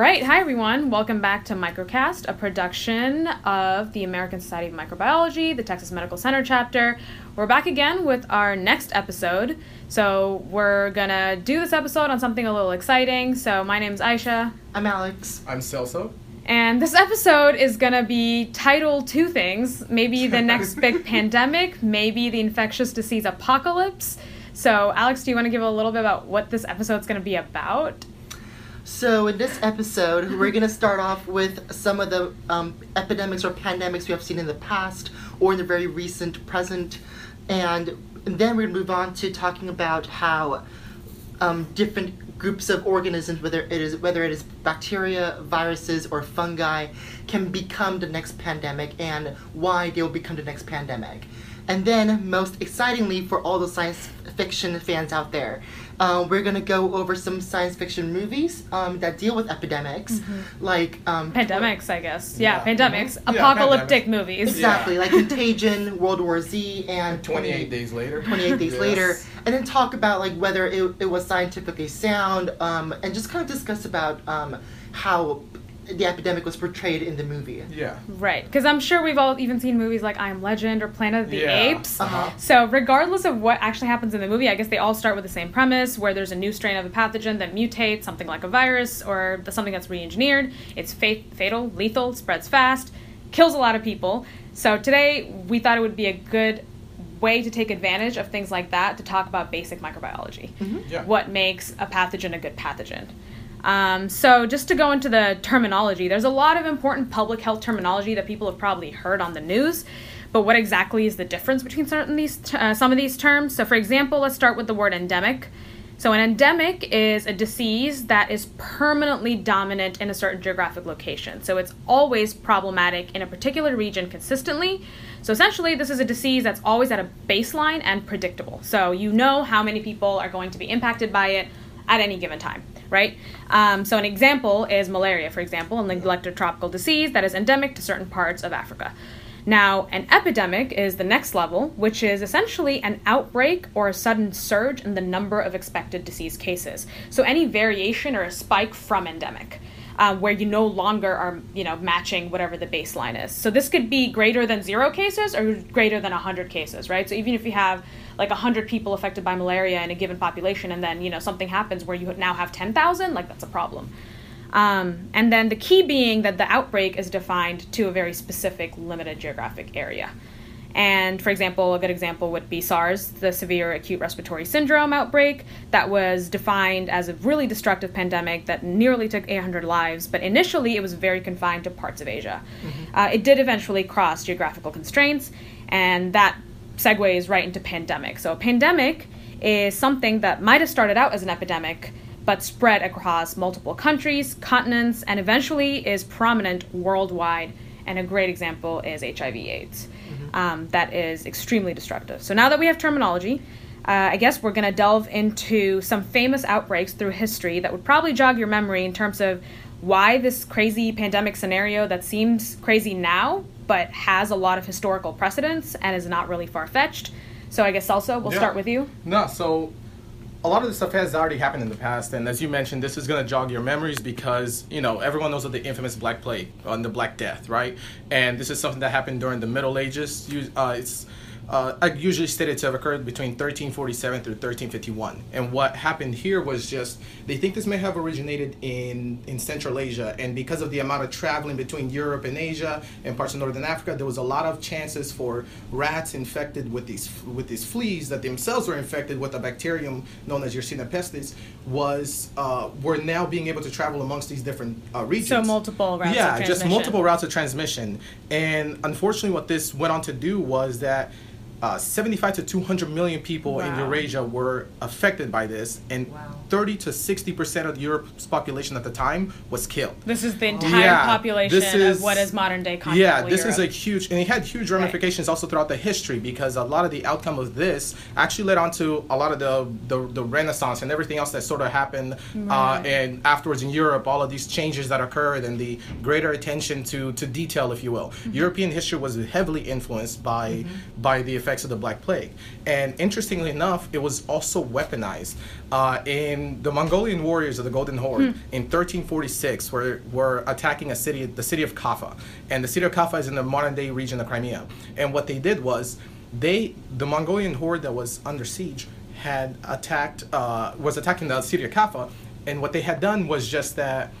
right, hi everyone. Welcome back to Microcast, a production of the American Society of Microbiology, the Texas Medical Center chapter. We're back again with our next episode. So, we're gonna do this episode on something a little exciting. So, my name's Aisha, I'm Alex. I'm Celso. and this episode is gonna be titled two things maybe the next big pandemic, maybe the infectious disease apocalypse. So, Alex, do you want to give a little bit about what this episode's gonna be about? So, in this episode, we're going to start off with some of the um, epidemics or pandemics we have seen in the past or in the very recent present. And, then we're going to move on to talking about how um, different groups of organisms, whether it is whether it is bacteria, viruses, or fungi, can become the next pandemic and why they will become the next pandemic. And then, most excitingly for all the science fiction fans out there, uh, we're gonna go over some science fiction movies um, that deal with epidemics, like um, Pandemics, I guess. Yeah, Yeah. pandemics. Yeah, Apocalyptic pandemics. movies. Exactly, like Contagion, World War Z, and 28 days later. 28 days Yes. later, and then talk about like whether it, it was scientifically sound, um, and just kind of discuss about um, how the epidemic was portrayed in the movie. Yeah. Right, because I'm sure we've all even seen movies like I Am Legend or Planet of the Yeah. Apes. Uh-huh. So, regardless of what actually happens in the movie, I guess they all start with the same premise where there's a new strain of a pathogen that mutates, something like a virus or something that's re engineered. It's fa- fatal, lethal, spreads fast, kills a lot of people. So, today we thought it would be a good way to take advantage of things like that to talk about basic microbiology. Yeah. What makes a pathogen a good pathogen? Um, so, just to go into the terminology, there's a lot of important public health terminology that people have probably heard on the news. But what exactly is the difference between certain these uh, some of these terms? So, for example, let's start with the word endemic. So, an endemic is a disease that is permanently dominant in a certain geographic location. So, it's always problematic in a particular region consistently. So, essentially, this is a disease that's always at a baseline and predictable. So, you know how many people are going to be impacted by it at any given time, right? Um, so, an example is malaria, for example, a neglected tropical disease that is endemic to certain parts of Africa. Now, an epidemic is the next level, which is essentially an outbreak or a sudden surge in the number of expected disease cases. So, any variation or a spike from endemic. Um, where you no longer are, you know, matching whatever the baseline is. So this could be greater than zero cases or greater than 100 cases, right? So even if you have like 100 people affected by malaria in a given population and then, you know, something happens where you now have 10,000, like that's a problem. Um, and then the key being that the outbreak is defined to a very specific, limited geographic area. And for example, a good example would be SARS, the severe acute respiratory syndrome outbreak, that was defined as a really destructive pandemic that nearly took 800 lives, but initially it was very confined to parts of Asia. Uh, it did eventually cross geographical constraints, and that segues right into pandemic. So, a pandemic is something that might have started out as an epidemic but spread across multiple countries, continents, and eventually is prominent worldwide. And a great example is HIV/AIDS. Um, that is extremely destructive. So now that we have terminology, uh, I guess we're going to delve into some famous outbreaks through history that would probably jog your memory in terms of why this crazy pandemic scenario that seems crazy now, but has a lot of historical precedence and is not really far fetched. So I guess also we'll Yeah. start with you. No, so a lot of this stuff has already happened in the past, and as you mentioned, this is going to jog your memories because you know everyone knows of the infamous Black Plague and the Black Death, right? And this is something that happened during the Middle Ages. You- Uh, it's uh, I usually stated to have occurred between 1347 through 1351. And what happened here was just they think this may have originated in in Central Asia, and because of the amount of traveling between Europe and Asia and parts of Northern Africa, there was a lot of chances for rats infected with these with these fleas that themselves were infected with a bacterium known as Yersinia pestis was uh, were now being able to travel amongst these different uh, regions. So multiple routes of Yeah, just multiple routes of transmission. And unfortunately, what this went on to do was that uh, 75 to 200 million people in Eurasia were affected by this, and Wow. 30 to 60 percent of Europe's population at the time was killed. This is the entire Yeah, population this is- of what is modern day continental Yeah, this is a huge, and it had huge ramifications also throughout the history because a lot of the outcome of this actually led on to a lot of the the, the Renaissance and everything else that sort of happened, uh, and afterwards in Europe, all of these changes that occurred and the greater attention to to detail, if you will. Mm-hmm. European history was heavily influenced by by the effects effects of the Black Plague. And interestingly enough, it was also weaponized uh, in the Mongolian warriors of the Golden Horde in 1346, were were attacking a city, the city of Kaffa, and the city of Kaffa is in the modern day region of Crimea. And what they did was, they the Mongolian horde that was under siege had attacked uh, was attacking the city of Kaffa, and what they had done was just that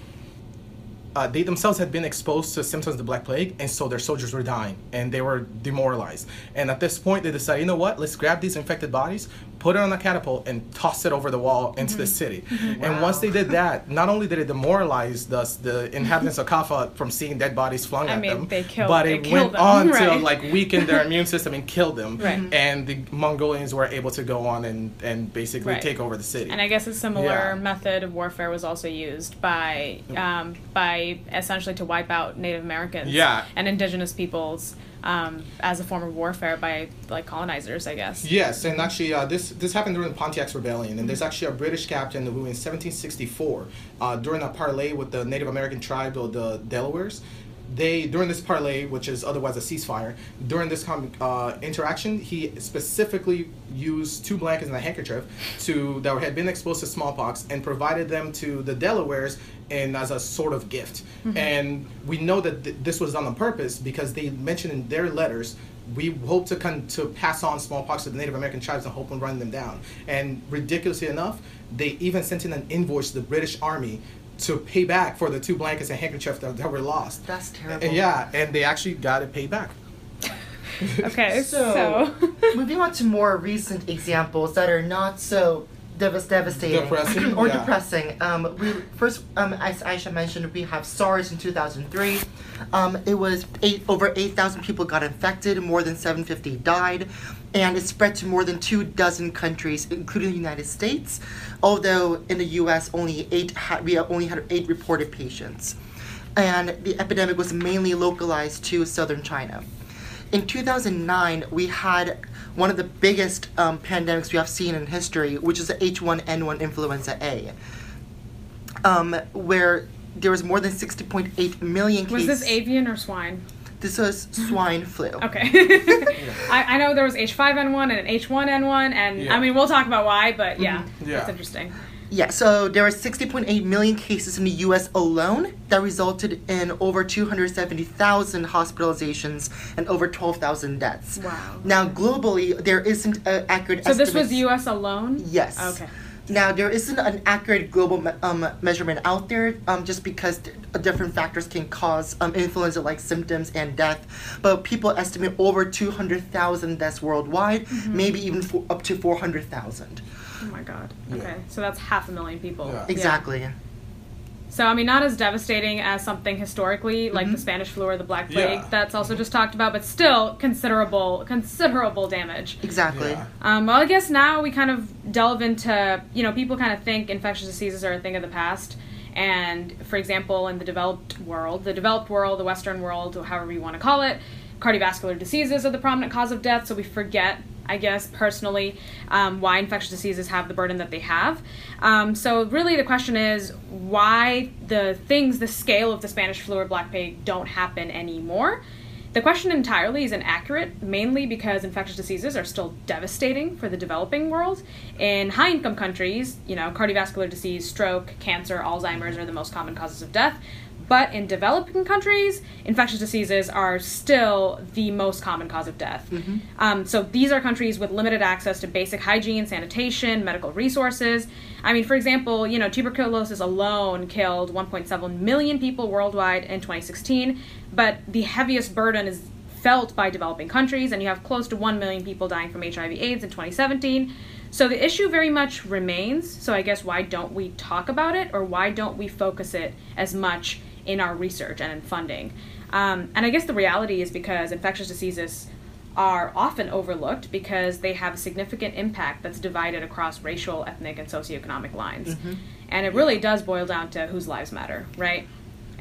uh, they themselves had been exposed to symptoms of the Black Plague, and so their soldiers were dying, and they were demoralized. And at this point, they decided, you know what? Let's grab these infected bodies, put it on a catapult, and toss it over the wall into the mm-hmm. city. Mm-hmm. And once they did that, not only did it demoralize the, the inhabitants of Kaffa from seeing dead bodies flung I at mean, them, they killed- but it went them, on to like weaken their immune system and kill them. Right. Mm-hmm. And the Mongolians were able to go on and, and basically Right. take over the city. And I guess a similar Yeah. method of warfare was also used by um, by essentially to wipe out Native Americans Yeah. and indigenous peoples um, as a form of warfare by like colonizers, I guess. Yes, and actually, uh, this this happened during the Pontiac's Rebellion, and there's actually a British captain who, in 1764, uh, during a parley with the Native American tribe of the Delawares, they during this parley, which is otherwise a ceasefire, during this com- uh, interaction, he specifically used two blankets and a handkerchief to that had been exposed to smallpox and provided them to the Delawares and as a sort of gift. And we know that th- this was done on purpose because they mentioned in their letters we hope to con- to pass on smallpox to the Native American tribes and hope and run them down. And ridiculously enough, they even sent in an invoice to the British Army to pay back for the two blankets and handkerchief that, that were lost. That's terrible. And yeah, and they actually got it paid back. Okay, So, so, moving on to more recent examples that are not so devas- devastating Depressing, or yeah. depressing. Um, we first, um, as Aisha mentioned, we have SARS in 2003. Um, it was eight, over 8,000 people got infected, more than 750 died, and it spread to more than two dozen countries, including the United States. Although in the U.S., only eight ha- we only had eight reported patients, and the epidemic was mainly localized to southern China. In 2009, we had one of the biggest um, pandemics we have seen in history, which is the H1N1 influenza A, um, where there was more than 60.8 million cases. was this avian or swine? This was swine flu. Okay. I, I know there was H5N1 and an H1N1, and Yeah. I mean, we'll talk about why, but yeah, mm-hmm. Yeah. that's interesting. Yeah, so there were 60.8 million cases in the US alone that resulted in over 270,000 hospitalizations and over 12,000 deaths. Wow. Now, globally, there isn't an accurate So this was U.S. alone? Yes. Okay. Now there isn't an accurate global me- um, measurement out there, um, just because d- different factors can cause um, influenza-like symptoms and death. But people estimate over 200,000 deaths worldwide, Mm-hmm. maybe even fo- up to 400,000. Oh my God. Yeah. Okay. So that's half a million people. Yeah. Exactly. So I mean, not as devastating as something historically like the Spanish flu or the Black Plague Yeah. that's also just talked about, but still considerable, considerable damage. Exactly. Yeah. Um, well, I guess now we kind of delve into, you know, people kind of think infectious diseases are a thing of the past. And for example, in the developed world, the developed world, the Western world, however you want to call it, cardiovascular diseases are the prominent cause of death. So we forget, I guess, personally, um, why infectious diseases have the burden that they have. Um, so really, the question is why the things, the scale of the Spanish flu or Black Plague, don't happen anymore. The question entirely is inaccurate, mainly because infectious diseases are still devastating for the developing world. In high income countries, you know, cardiovascular disease, stroke, cancer, Alzheimer's are the most common causes of death. But in developing countries, infectious diseases are still the most common cause of death. Um, so these are countries with limited access to basic hygiene, sanitation, medical resources. I mean, for example, you know, tuberculosis alone killed 1.7 million people worldwide in 2016, but the heaviest burden is felt by developing countries, and you have close to 1 million people dying from HIV/AIDS in 2017. So the issue very much remains. So I guess why don't we talk about it, or why don't we focus it as much in our research and in funding? Um, and I guess the reality is because infectious diseases are often overlooked because they have a significant impact that's divided across racial, ethnic, and socioeconomic lines. And it really does boil down to whose lives matter, right?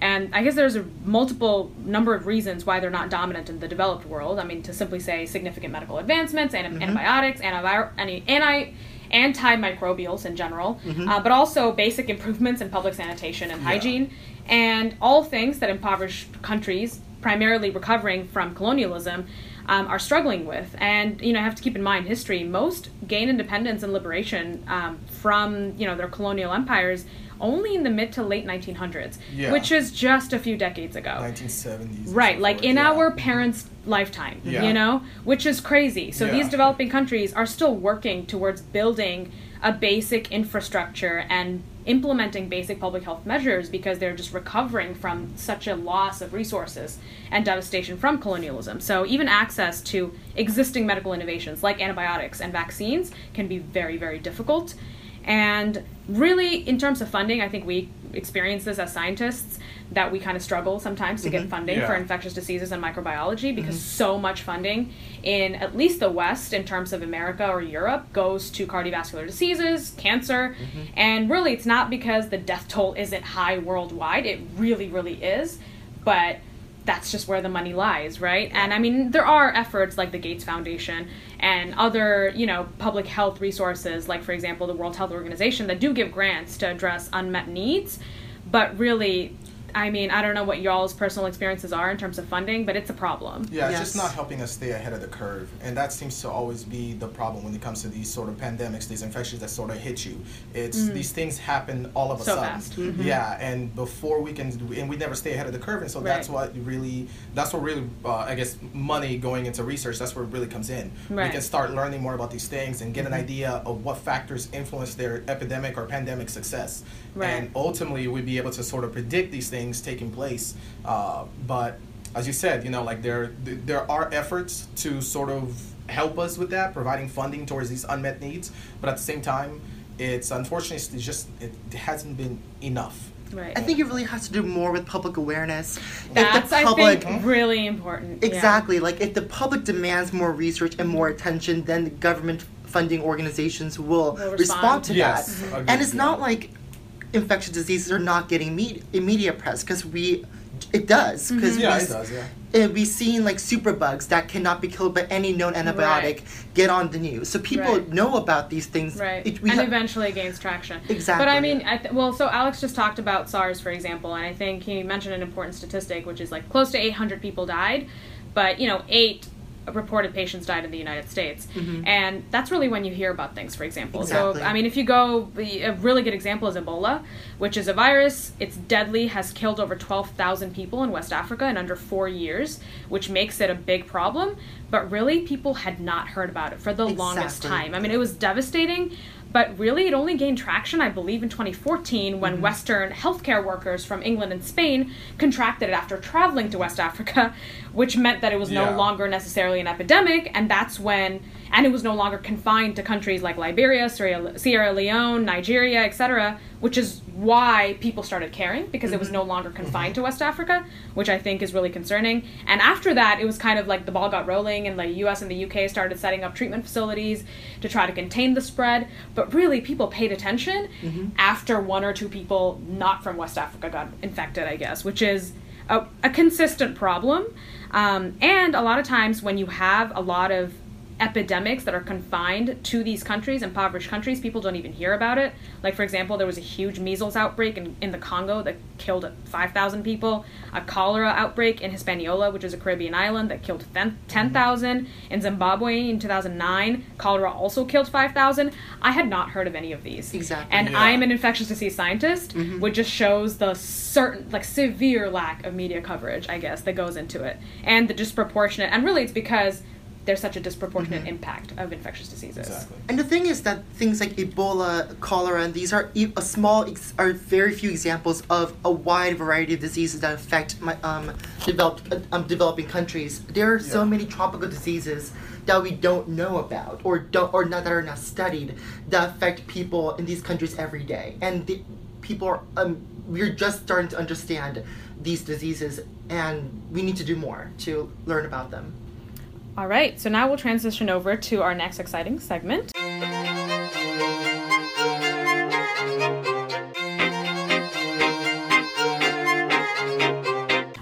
And I guess there's a multiple number of reasons why they're not dominant in the developed world. I mean, to simply say significant medical advancements, and antibiotics, antivir- any anti antimicrobials in general, uh, but also basic improvements in public sanitation and hygiene, and all things that impoverished countries, primarily recovering from colonialism, um, are struggling with. And you know, I have to keep in mind history. Most gain independence and liberation um, from you know their colonial empires only in the mid to late 1900s, Yeah. which is just a few decades ago. 1970s. Right, like in yeah. our parents' lifetime, Yeah. you know, which is crazy. So these developing countries are still working towards building a basic infrastructure and implementing basic public health measures because they're just recovering from such a loss of resources and devastation from colonialism. So even access to existing medical innovations like antibiotics and vaccines can be very, very difficult. And really, in terms of funding, I think we experience this as scientists that we kind of struggle sometimes to get funding for Mm-hmm. Infectious diseases and microbiology because so much funding in at least the West, in terms of America or Europe, goes to cardiovascular diseases, cancer, and really it's not because the death toll isn't high worldwide. It really, really is, but that's just where the money lies, right? And I mean, there are efforts like the Gates Foundation and other, you know, public health resources, like for example, the World Health Organization, that do give grants to address unmet needs. But really, I mean, I don't know what y'all's personal experiences are in terms of funding, but it's a problem. Yeah, it's Yes. just not helping us stay ahead of the curve. And that seems to always be the problem when it comes to these sort of pandemics, these infections that sort of hit you. It's these things happen all of a Mm. So sudden. fast. Yeah, and before we can, and we never stay ahead of the curve. And so that's what really, that's what really, uh, I guess, money going into research, that's where it really comes in. Right. We can start learning more about these things and get an idea of what factors influence their epidemic or pandemic success. Right. And ultimately, we'd be able to sort of predict these things taking place. Uh, but as you said, you know, like there there are efforts to sort of help us with that, providing funding towards these unmet needs. But at the same time, it's unfortunately it's just it hasn't been enough. Right. I think it really has to do more with public awareness. If that's, the I public think, really important. yeah. Exactly. Like if the public demands more research and more attention, then the government funding organizations will, Will respond. respond. to Yes, that. Mhm. And it's agreed, not like infectious diseases are not getting me- media press because we, it does because Yeah, we, it does. Yeah. uh, we've seen like superbugs that cannot be killed by any known antibiotic Right. get on the news. So people Right. know about these things. Right. It- we and ha- eventually gains traction. Exactly. But I mean, I th- well, so Alex just talked about SARS, for example, and I think he mentioned an important statistic, which is like close to 800 people died, but, you know, eight reported patients died in the United States. Mm-hmm. And that's really when you hear about things, for example. Exactly. So, I mean, if you go, a really good example is Ebola, which is a virus. It's deadly, has killed over 12,000 people in West Africa in under four years, which makes it a big problem. But really, people had not heard about it for the longest time. I mean, it was devastating, but really it only gained traction, I believe, in 2014 when mm-hmm. Western healthcare workers from England and Spain contracted it after traveling to West Africa, which meant that it was Yeah. no longer necessarily an epidemic, and that's when, and it was no longer confined to countries like Liberia, Sierra, Leone, Nigeria, etc., which is why people started caring because it was mm-hmm. no longer mm-hmm. confined to West Africa, which I think is really concerning. And after that, it was kind of like the ball got rolling, and the US and the UK started setting up treatment facilities to try to contain the spread. But really, people paid attention mm-hmm. after one or two people not from West Africa got infected, I guess, which is a, a consistent problem. Um, and a lot of times, when you have a lot of epidemics that are confined to these countries, impoverished countries, people don't even hear about it. Like, for example, there was a huge measles outbreak in, in the Congo that killed 5,000 people, a cholera outbreak in Hispaniola, which is a Caribbean island, that killed 10,000. Mm-hmm. In Zimbabwe in 2009, cholera also killed 5,000. I had not heard of any of these. Exactly. And Yeah. I am an infectious disease scientist, mm-hmm. which just shows the certain, like, severe lack of media coverage, I guess, that goes into it. And the disproportionate, and really it's because there's such a disproportionate impact of infectious diseases. Exactly. And the thing is that things like Ebola, cholera, and these are e- a small, ex- are very few examples of a wide variety of diseases that affect my, um, developed, uh, um, developing countries. There are so many tropical diseases that we don't know about, or don't, or not that are not studied, that affect people in these countries every day. And the people are, um, we're just starting to understand these diseases, and we need to do more to learn about them. All right, so now we'll transition over to our next exciting segment.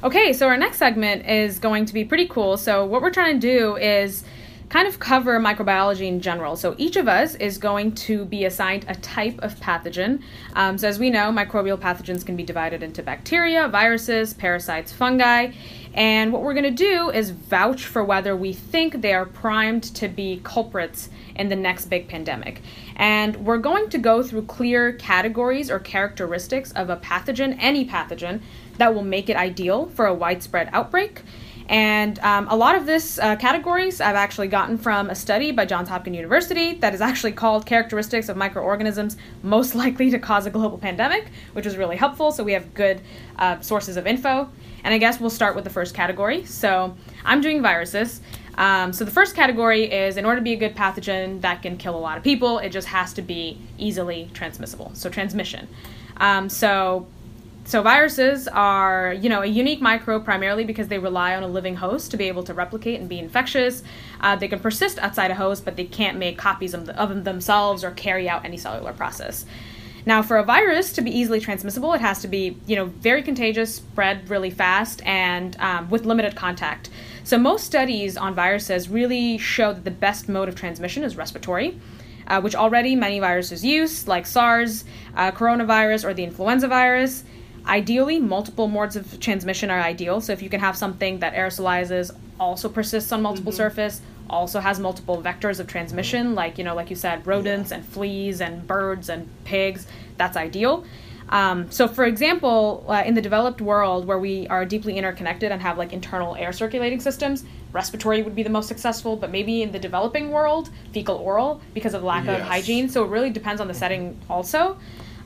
Okay, so our next segment is going to be pretty cool. So, what we're trying to do is kind of cover microbiology in general. So, each of us is going to be assigned a type of pathogen. Um, so, as we know, microbial pathogens can be divided into bacteria, viruses, parasites, fungi. And what we're going to do is vouch for whether we think they are primed to be culprits in the next big pandemic. And we're going to go through clear categories or characteristics of a pathogen, any pathogen, that will make it ideal for a widespread outbreak. And um, a lot of this uh, categories I've actually gotten from a study by Johns Hopkins University that is actually called Characteristics of Microorganisms Most Likely to Cause a Global Pandemic, which is really helpful. So we have good uh, sources of info. And I guess we'll start with the first category. So I'm doing viruses. Um, so the first category is in order to be a good pathogen that can kill a lot of people, it just has to be easily transmissible. So transmission. Um, so so viruses are, you know, a unique microbe primarily because they rely on a living host to be able to replicate and be infectious. Uh, they can persist outside a host, but they can't make copies of, the, of themselves or carry out any cellular process. Now, for a virus to be easily transmissible, it has to be, you know, very contagious, spread really fast, and um, with limited contact. So most studies on viruses really show that the best mode of transmission is respiratory. Uh, which already many viruses use, like SARS, uh, coronavirus, or the influenza virus. Ideally, multiple modes of transmission are ideal. So if you can have something that aerosolizes, also persists on multiple mm-hmm. surface, also has multiple vectors of transmission, like you know, like you said, rodents and fleas and birds and pigs, that's ideal. Um, so, for example, uh, in the developed world where we are deeply interconnected and have like internal air circulating systems, respiratory would be the most successful. But maybe in the developing world, fecal oral because of lack yes. of hygiene. So it really depends on the setting also.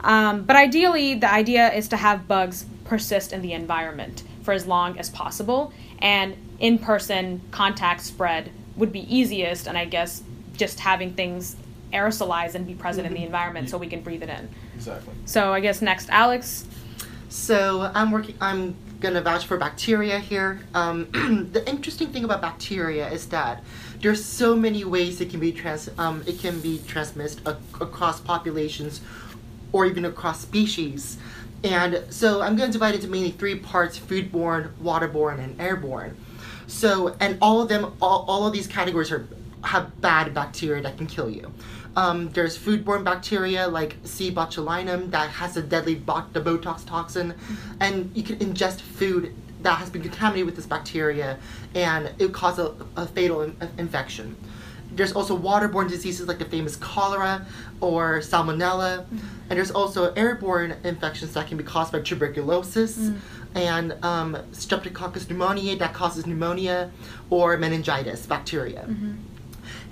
Um, but ideally, the idea is to have bugs persist in the environment for as long as possible, and in person contact spread would be easiest, and I guess just having things aerosolize and be present mm-hmm. in the mm-hmm. environment so we can breathe it in. Exactly. So I guess next, Alex. So I'm working. I'm gonna vouch for bacteria here. Um, the interesting thing about bacteria is that there's so many ways it can be trans. Um, it can be transmitted across populations or even across species. And so I'm going to divide it into mainly three parts foodborne, waterborne, and airborne. So, and all of them, all, all of these categories are have bad bacteria that can kill you. Um, there's foodborne bacteria like C. botulinum that has a deadly bot- the Botox toxin, and you can ingest food that has been contaminated with this bacteria, and it causes a, a fatal in- infection. There's also waterborne diseases like the famous cholera or salmonella. Mm. And there's also airborne infections that can be caused by tuberculosis mm. and um, Streptococcus pneumoniae that causes pneumonia or meningitis bacteria. Mm-hmm.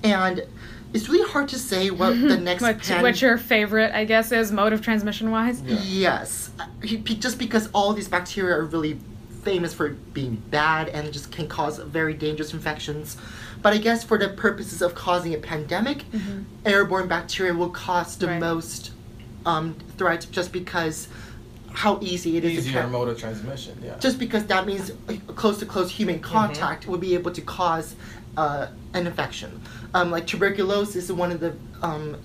And it's really hard to say what the next what, pan- what your favorite i guess is mode of transmission wise yeah. yes just because all these bacteria are really famous for being bad and just can cause very dangerous infections but I guess for the purposes of causing a pandemic, mm-hmm. airborne bacteria will cause the right. most um, threat just because how easy it is easier to mode of transmission. Yeah. Just because that means close to close human mm-hmm. contact mm-hmm. will be able to cause uh, an infection. Um, like tuberculosis is one of the um,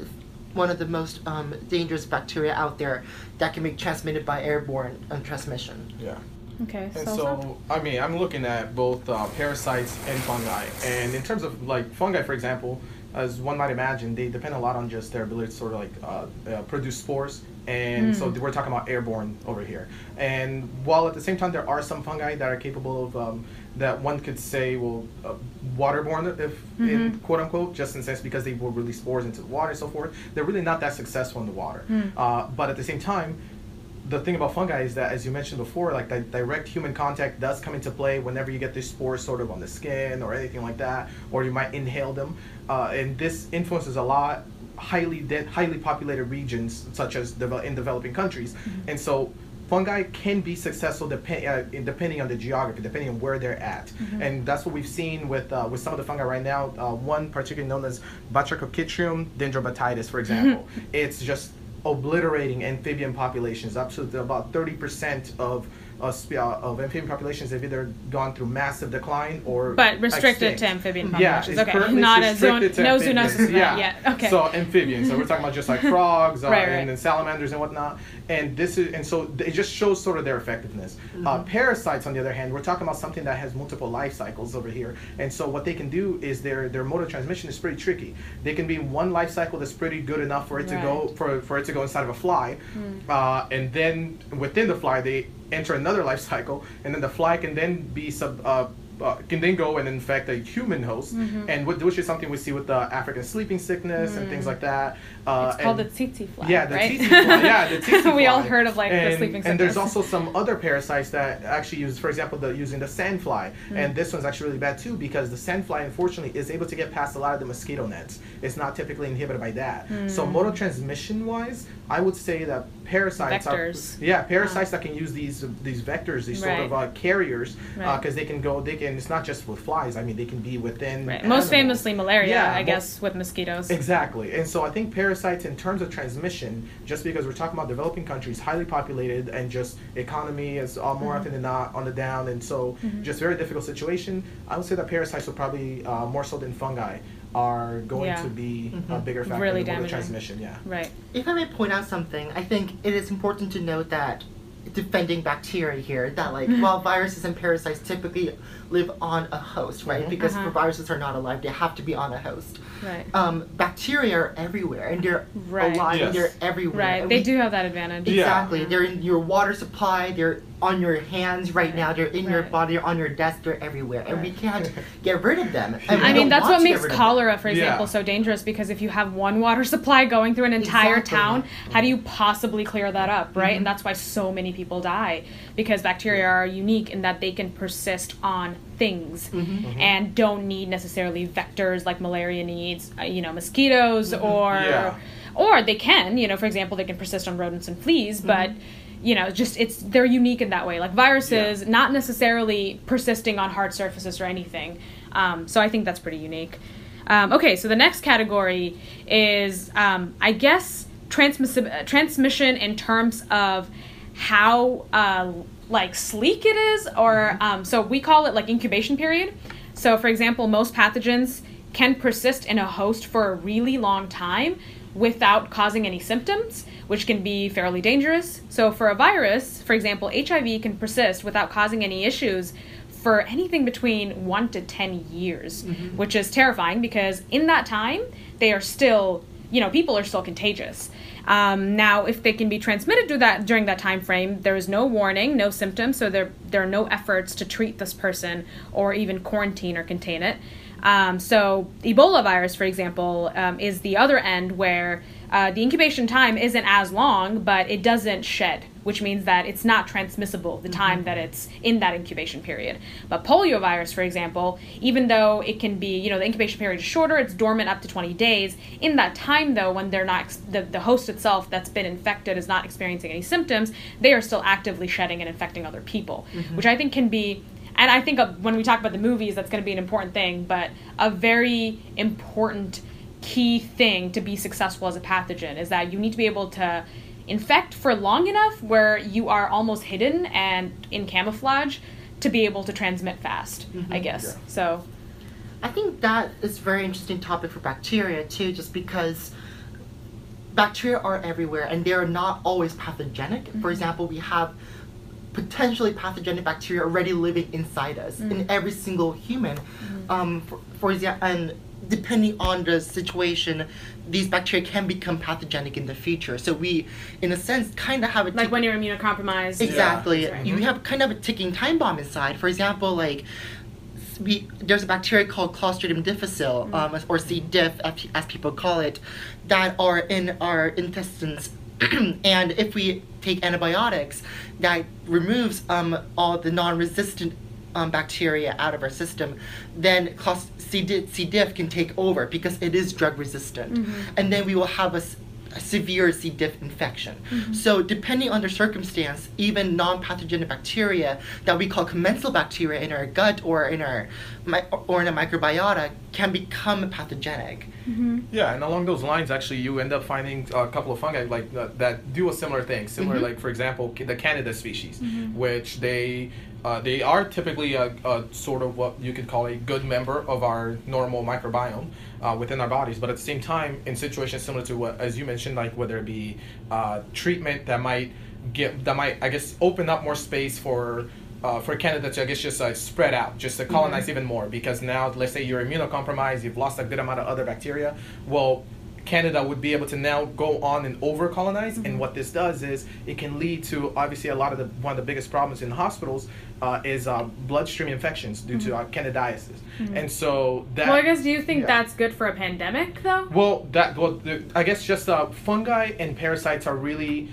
one of the most um, dangerous bacteria out there that can be transmitted by airborne um, transmission. Yeah. Okay. And so, so I mean, I'm looking at both uh, parasites and fungi. And in terms of like fungi, for example, as one might imagine, they depend a lot on just their ability to sort of like uh, uh, produce spores. And mm. so hmm. we're talking about airborne over here. And while at the same time there are some fungi that are capable of um, that one could say, well, uh, waterborne, if mm-hmm. in quote unquote, just in sense because they will release spores into the water and so forth. They're really not that successful in the water. Mm. but at the same time, the thing about fungi is that, as you mentioned before, like the direct human contact does come into play whenever you get these spores sort of on the skin or anything like that, or you might inhale them. Uh, and this influences a lot highly de- highly populated regions, such as de- in developing countries. Mm-hmm. And so fungi can be successful dep- uh, depending on the geography, depending on where they're at. Mm-hmm. And that's what we've seen with uh, with some of the fungi right now. Uh, one particularly known as Batrachochytrium dendrobatitis, for example. it's just obliterating amphibian populations. Up to about 30% of uh, of amphibian populations have either gone through massive decline or but restricted extinct. to amphibian populations. Yeah, okay, not a zone, no zoonosis yeah. yet. Okay. So amphibians. So we're talking about just like frogs uh, right, right. And, and salamanders and whatnot and this is and so it just shows sort of their effectiveness. Uh, mm-hmm. Uh, parasites, on the other hand, we're talking about something that has multiple life cycles over here, and so what they can do is their their mode of transmission is pretty tricky. They can be one life cycle that's pretty good enough for it right. to go for for it to go inside of a fly, mm. uh, and then within the fly they enter another life cycle, and then the fly can then be sub. Uh, uh, can then go and infect a human host, Mm-hmm. and what, which is something we see with the African sleeping sickness and things like that. Uh, It's called the and- tsetse fly. yeah, the right? tsetse fly. Yeah, the tsetse we all heard of like the sleeping sickness. And there's also some other parasites that actually use, for example, the using the sandfly. Hmm. And this one's actually really bad too because the sandfly, unfortunately, is able to get past a lot of the mosquito nets. It's not typically inhibited by that. Hmm. So mode of transmission wise, I would say that parasites Vectors. are yeah parasites that can use these these vectors, these sort of uh, carriers, because Right. they can go. They can. And it's not just with flies. I mean, they can be within. Right. Most famously malaria, Yeah, I mo- guess, with mosquitoes. Exactly. And so I think parasites, in terms of transmission, just because we're talking about developing countries, highly populated, and just economy is uh, more Mm-hmm. often than not on the down, and so just very difficult situation, I would say that parasites will probably, uh, more so than fungi, are going Yeah. to be a Mhm. bigger factor Really in the of damaging. transmission. Yeah. Right. If I may point out something, I think it is important to note that defending bacteria here, that like Mm-hmm. while viruses and parasites typically live on a host, right? Mhm. Because Uh-huh. viruses are not alive, they have to be on a host. Right. Um, bacteria are everywhere, and they're Right. alive, and they're everywhere. Right. and They we- do have that advantage. Yeah. Exactly. They're in your water supply. They're on your hands right, Right. now. They're in your body. They're on your desk. They're everywhere, and we can't get rid of them. And I mean, that's what makes rid of them. cholera, for Yeah. example, so dangerous because if you have one water supply going through an entire Exactly. town, how do you possibly clear that up, right? Mhm. And that's why so many people die because bacteria are unique in that they can persist on things Mhm. and don't need necessarily vectors like malaria needs, uh, you know, mosquitoes or Yeah. or they can, you know, for example, they can persist on rodents and fleas, but you know, just it's they're unique in that way. Like viruses, not necessarily persisting on hard surfaces or anything. Um, so I think that's pretty unique. Um, okay, so the next category is, um, I guess, uh, transmission in terms of how uh, like sleek it is, or um, so we call it like incubation period. So, for example, most pathogens can persist in a host for a really long time without causing any symptoms, which can be fairly dangerous. So, for a virus, for example, HIV can persist without causing any issues for anything between one to 10 years, which is terrifying because in that time, they are still, you know, people are still contagious. Um, now, if they can be transmitted to that during that time frame, there is no warning, no symptoms, so there there are no efforts to treat this person or even quarantine or contain it. Um, so, Ebola virus, for example, um, is the other end where uh, the incubation time isn't as long, but it doesn't shed, which means that it's not transmissible the time that it's in that incubation period. But polio virus, for example, even though it can be, you know, the incubation period is shorter, it's dormant up to 20 days. In that time, though, when they're not, the, the host itself that's been infected is not experiencing any symptoms, they are still actively shedding and infecting other people, which I think can be and I think when we talk about the movies, that's going to be an important thing, but a very important key thing to be successful as a pathogen is that you need to be able to infect for long enough where you are almost hidden and in camouflage to be able to transmit fast, mm-hmm. I guess. Yeah. So, I think that is a very interesting topic for bacteria too, just because bacteria are everywhere and they are not always pathogenic. For mm-hmm. example, we have potentially pathogenic bacteria already living inside us in mm. every single human. Mm-hmm. Um, for, for example, and depending on the situation, these bacteria can become pathogenic in the future. So we, in a sense, kind of have a like tick- when you're immunocompromised. Exactly. Yeah. You have kind of a ticking time bomb inside. For example, like we, there's a bacteria called Clostridium difficile, um, or C. diff, as- as people call it, that are in our intestines. and if we take antibiotics, that removes um, all the non-resistant um, bacteria out of our system, then Clos- C. diff, C. diff can take over because it is drug resistant, and then we will have a severe C. diff infection. So depending on the circumstance, even non-pathogenic bacteria that we call commensal bacteria in our gut or in our mi- or in a microbiota can become pathogenic. Yeah, and along those lines, actually, you end up finding a couple of fungi like that, that do a similar thing. Similar, Mhm. like for example, the Candida species, which they uh, they are typically a, a sort of what you could call a good member of our normal microbiome uh, within our bodies. But at the same time, in situations similar to what, as you mentioned, like whether it be uh, treatment that might get that might I guess open up more space for uh, for Canada to I guess just uh, spread out, just to colonize even more. Because now, let's say you're immunocompromised, you've lost a good amount of other bacteria. Well, Canada would be able to now go on and over colonize. And what this does is it can lead to obviously a lot of the one of the biggest problems in hospitals uh, is uh, bloodstream infections due to uh, candidiasis. And so that. Well, I guess do you think yeah. that's good for a pandemic though? Well, that well, the, I guess just uh, fungi and parasites are really,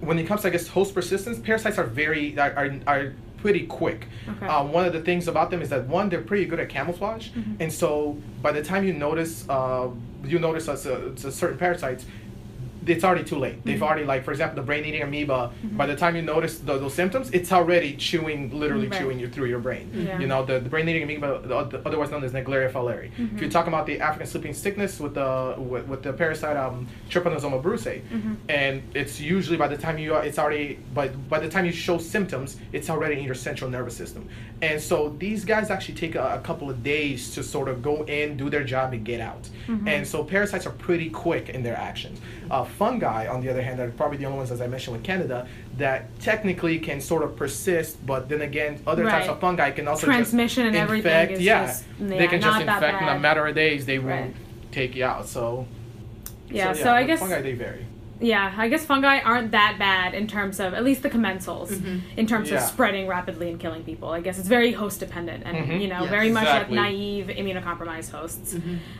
when it comes to I guess host persistence, parasites are very are are, are pretty quick. Okay. Um, one of the things about them is that one, they're pretty good at camouflage, Mm-hmm. and so by the time you notice, uh, you notice a certain parasites. It's already too late. They've Mm-hmm. already like, for example, the brain-eating amoeba. By the time you notice the, those symptoms, it's already chewing, literally Right. chewing you through your brain. Yeah. You know, the, the brain-eating amoeba, the, the- otherwise known as Naegleria fowleri. Mm-hmm. If you're talking about the African sleeping sickness with the with, with the parasite um, Trypanosoma brucei, Mm-hmm. and it's usually by the time you are, it's already by by the time you show symptoms, it's already in your central nervous system. And so these guys actually take a, a couple of days to sort of go in, do their job, and get out. Mm-hmm. And so parasites are pretty quick in their actions. Uh, fungi, on the other hand, are probably the only ones, as I mentioned with Canada, that technically can sort of persist. But then again, other types of fungi can also Transmission just and everything infect. is yeah, just- they can just infect in a matter of days. They Right. won't take you out. So Yeah, so, so I guess fungi they vary. Yeah, I guess fungi aren't that bad in terms of at least the commensals in terms Yeah. of spreading rapidly and killing people. I guess it's very host dependent and Mhm. you know Yes. very much Exactly. like naive immunocompromised hosts.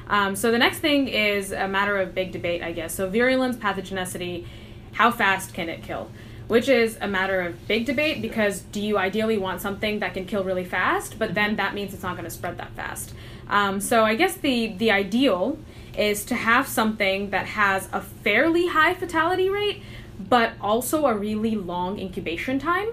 Um, so the next thing is a matter of big debate, I guess. So virulence, pathogenicity, how fast can it kill? Which is a matter of big debate because do you ideally want something that can kill really fast, but then that means it's not going to spread that fast. Um, so I guess the the ideal is to have something that has a fairly high fatality rate, but also a really long incubation time.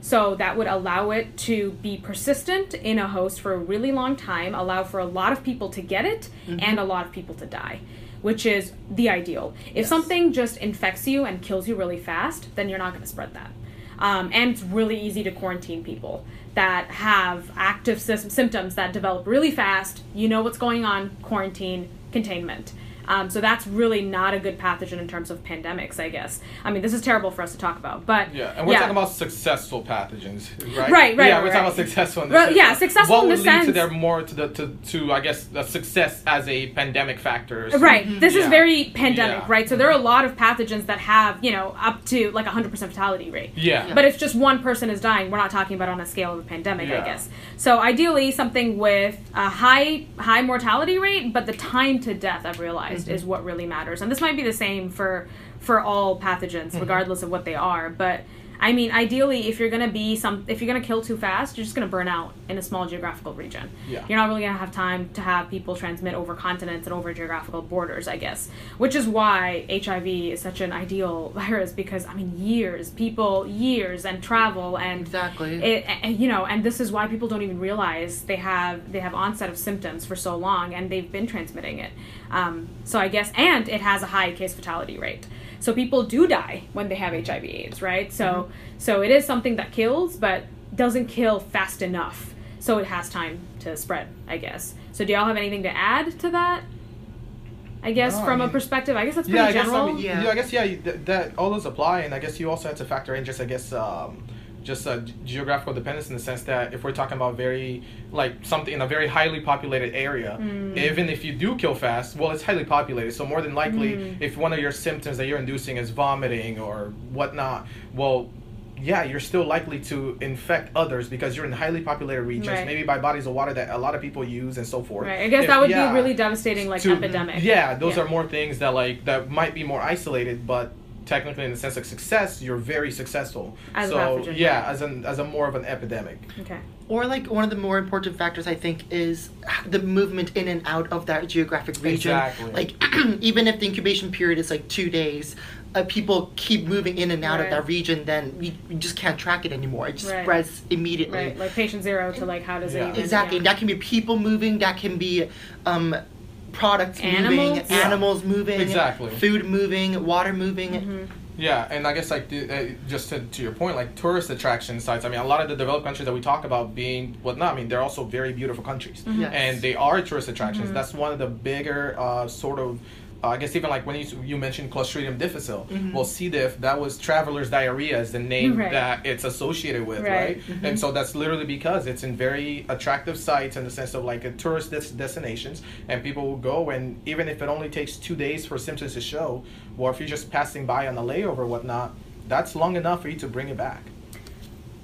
So that would allow it to be persistent in a host for a really long time, allow for a lot of people to get it and a lot of people to die, which is the ideal. If something just infects you and kills you really fast, then you're not going to spread that. Um, and it's really easy to quarantine people that have active sys- symptoms that develop really fast. You know what's going on, quarantine, containment. Um, so that's really not a good pathogen in terms of pandemics, I guess. I mean, this is terrible for us to talk about, but Yeah, and we're talking about successful pathogens, right? Right, right, Yeah, right, we're talking about successful. In the Well, sense yeah, successful What in would the lead to sense- their more to the to, to I guess the success as a pandemic factor. or Right. something. This is very pandemic, Yeah. right? So there are a lot of pathogens that have, you know, up to like a 100% fatality rate. Yeah. But if just one person is dying, we're not talking about on a scale of a pandemic, I guess. So ideally, something with a high high mortality rate, but the time to death, I've realized, Mm-hmm. is what really matters. And this might be the same for for all pathogens, Mm-hmm. regardless of what they are. But I mean, ideally, if you're gonna be some, if you're gonna kill too fast, you're just gonna burn out in a small geographical region. Yeah. You're not really gonna have time to have people transmit over continents and over geographical borders, I guess. Which is why HIV is such an ideal virus because I mean, years, people, years, and travel and Exactly. it, and, you know, and this is why people don't even realize they have they have onset of symptoms for so long, and they've been transmitting it. Um, so I guess, and it has a high case fatality rate. So people do die when they have HIV/AIDS, right? So so it is something that kills, but doesn't kill fast enough. So it has time to spread, I guess. So do y'all have anything to add to that? I guess No, I from a perspective, I guess that's pretty yeah, I guess general. I mean, Yeah. yeah. I guess yeah, you- that, that all those apply, and I guess you also have to factor in just I guess um, just ge- geographical dependence in the sense that if we're talking about very like something in a very highly populated area, Mm. even if you do kill fast, well, it's highly populated, so more than likely, Mm. if one of your symptoms that you're inducing is vomiting or whatnot, well. Yeah, you're still likely to infect others because you're in highly populated regions, Right. maybe by bodies of water that a lot of people use and so forth. Right. I guess If- that would yeah be really devastating, like to- epidemic. Yeah, those Yeah. are more things that like that might be more isolated, but technically in the sense of success, you're very successful. As so pathogen, yeah, as an as a more of an epidemic. Okay. Or like one of the more important factors I think is the movement in and out of that geographic region. Exactly. Like even if the incubation period is like two days, uh, people keep moving in and out Right. of that region, then you, you just can't track it anymore. It just Right. spreads immediately. Right. Like patient zero to like how does Yeah. it even Exactly. yeah. That can be people moving. That can be um, products moving, Animals? Yeah. animals moving, Exactly. food moving, water moving. Mm-hmm. Yeah, and I guess like the, uh, just to, to your point, like tourist attraction sites. I mean, a lot of the developed countries that we talk about being whatnot. I mean, they're also very beautiful countries, Mm-hmm. Yes. and they are tourist attractions. That's one of the bigger uh, sort of uh, I guess even like when you, you mentioned Clostridium difficile, Mm-hmm. well, C. diff that was traveler's diarrhea is the name Right. that it's associated with, Right. right? Mm-hmm. And so that's literally because it's in very attractive sites in the sense of like a tourist des- destinations, and people will go, and even if it only takes two days for symptoms to show, or if you're just passing by on a layover or whatnot, that's long enough for you to bring it back.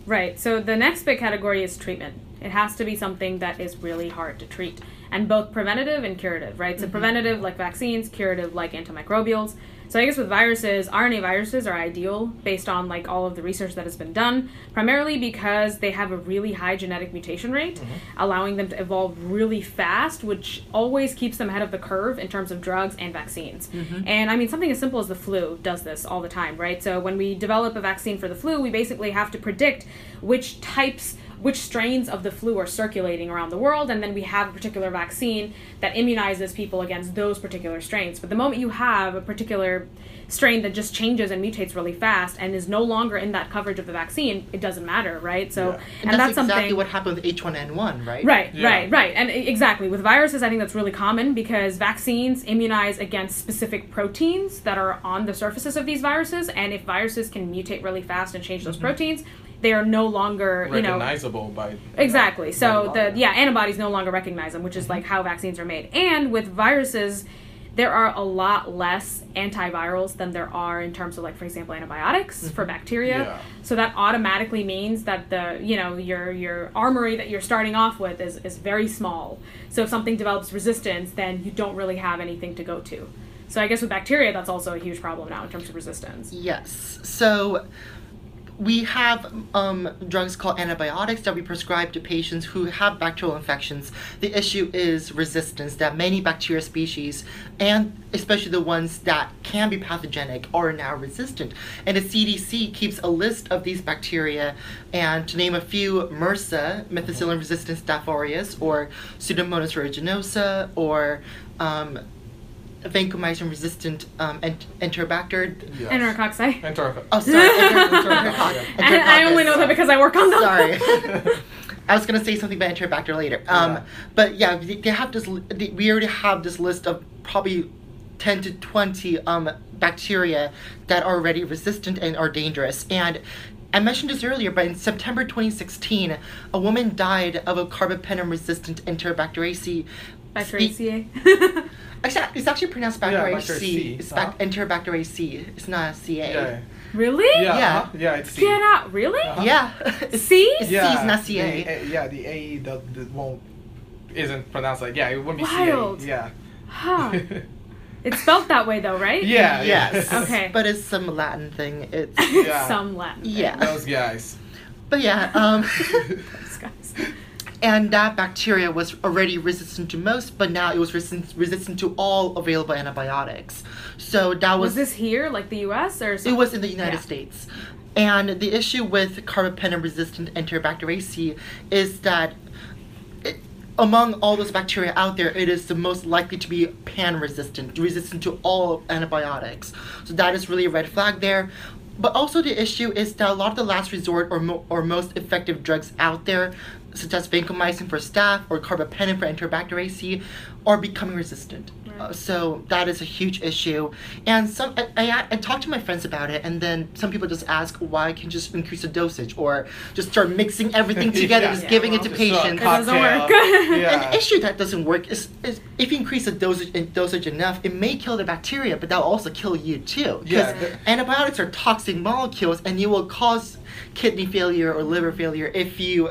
Right. So the next big category is treatment. It has to be something that is really hard to treat, and both preventative and curative. Right. So mm-hmm. preventative like vaccines, curative like antimicrobials. So I guess with viruses, RNA viruses are ideal based on like all of the research that has been done, primarily because they have a really high genetic mutation rate, mm-hmm. allowing them to evolve really fast, which always keeps them ahead of the curve in terms of drugs and vaccines. Mm-hmm. And I mean, something as simple as the flu does this all the time, right? So when we develop a vaccine for the flu, we basically have to predict which types which strains of the flu are circulating around the world, and then we have a particular vaccine that immunizes people against those particular strains. But the moment you have a particular strain that just changes and mutates really fast and is no longer in that coverage of the vaccine, it doesn't matter, right? So, Yeah. and, And, that's, something. exactly what happened with H1N1, right? Right, Yeah. right, right. And exactly. With viruses, I think that's really common because vaccines immunize against specific proteins that are on the surfaces of these viruses. And if viruses can mutate really fast and change those mm-hmm. proteins, they are no longer, you know. Recognizable by Exactly. by So the body. yeah, antibodies no longer recognize them, which is like how vaccines are made. And with viruses, there are a lot less antivirals than there are in terms of like for example antibiotics mm-hmm. for bacteria. Yeah. So that automatically means that the you know your your armory that you're starting off with is is very small. So if something develops resistance, then you don't really have anything to go to. So I guess with bacteria, that's also a huge problem now in terms of resistance. Yes. So we have um, drugs called antibiotics that we prescribe to patients who have bacterial infections. The issue is resistance, that many bacteria species, and especially the ones that can be pathogenic, are now resistant. And the CDC keeps a list of these bacteria, and to name a few, MRSA, methicillin resistant Staph aureus, or Pseudomonas aeruginosa, or um, vancomycin resistant um, ent- enterobacter. Yes. Enterococci. Enter- Oh, sorry. Enter- Enterococcus. I, I only know that because I work on them. Sorry. I was gonna say something about Enterobacter later. Um, Yeah. but yeah, they, they have this. They, we already have this list of probably ten to twenty um, bacteria that are already resistant and are dangerous. And I mentioned this earlier, but in September 2016, a woman died of a carbapenem-resistant Enterobacteriaceae. Bacteriaceae. Actually, it's actually pronounced Yeah, Bacteriaceae. Bacteriaceae. It's Uh-huh. bac- Enterobacteriaceae. It's not a CA. Yeah. really? Yeah. Yeah. uh-huh. Yeah. It's C. Get out. Really? Uh-huh. Yeah. C? It's Yeah. C, it's not CA. The, A- yeah. The A the, the won't isn't pronounced like yeah. It wouldn't be Wild. CA. Yeah. Huh. It's spelled that way though, right? yeah. Yes. Yeah. Okay. But it's some Latin thing. It's Yeah. Some Latin. thing. Yeah. Those guys. but yeah, um Those guys. And that bacteria was already resistant to most, but now it was resistant resistant to all available antibiotics. So that was, Was this here, like the U.S. or? it was in the United Yeah. States. And the issue with carbapenem resistant Enterobacteriaceae is that it, among all those bacteria out there, it is the most likely to be pan resistant, resistant to all antibiotics. So that is really a red flag there. But also the issue is that a lot of the last resort or, mo- or most effective drugs out there, such as vancomycin for staph or carbapenem for Enterobacteriaceae, are becoming resistant. Uh, so that is a huge issue. And some I, I, I talked to my friends about it, and then some people just ask why I can just increase the dosage or just start mixing everything together, Yeah. just Yeah, giving well, it to patients. It doesn't work. yeah. An issue that doesn't work is, is if you increase the dosage dosage enough, it may kill the bacteria, but that'll also kill you too. Because Yeah, antibiotics are toxic molecules, and you will cause kidney failure or liver failure if you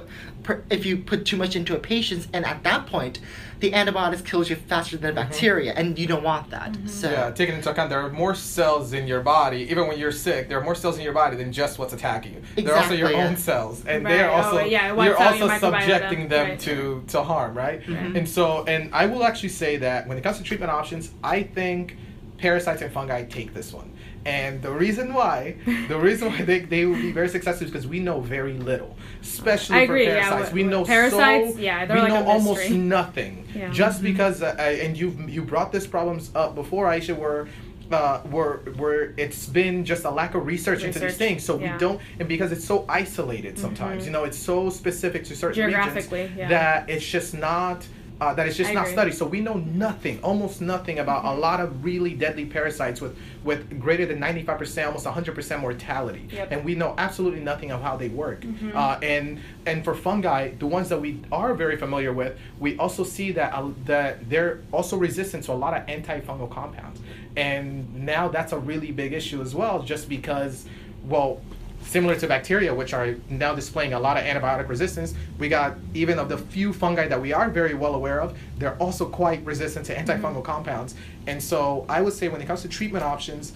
if you put too much into a patient, and at that point, the antibiotics kills you faster than the bacteria, and you don't want that. So Yeah, taking into account there are more cells in your body, even when you're sick, there are more cells in your body than just what's attacking you. exactly, They're also your yeah. own cells. And Right, they're oh, also yeah, you're out your also microbiota, subjecting them right. to, to harm, right? Mm-hmm. And so and I will actually say that when it comes to treatment options, I think parasites and fungi take this one. And the reason why, the reason why they, they will be very successful is because we know very little, especially I agree, for yeah, parasites. with- we know parasites, so, yeah, we like know almost nothing. Yeah. Just Mhm. because, uh, I- and you you brought this problems up before, Aisha, where uh, where where it's been just a lack of research, into these things. So yeah. Mm-hmm. we don't, and because it's so isolated sometimes, you know, it's so specific to certain regions yeah. that it's just not. Uh, that is just I not agree. studied. So we know nothing, almost nothing about a lot of really deadly parasites with with greater than ninety five percent, almost hundred percent mortality, Yep. and we know absolutely nothing of how they work. Uh, and and for fungi, the ones that we are very familiar with, we also see that uh, that they're also resistant to a lot of antifungal compounds, and now that's a really big issue as well, just because, well. Similar to bacteria, which are now displaying a lot of antibiotic resistance, we got even of the few fungi that we are very well aware of, they're also quite resistant to mm-hmm. antifungal compounds. And so I would say when it comes to treatment options,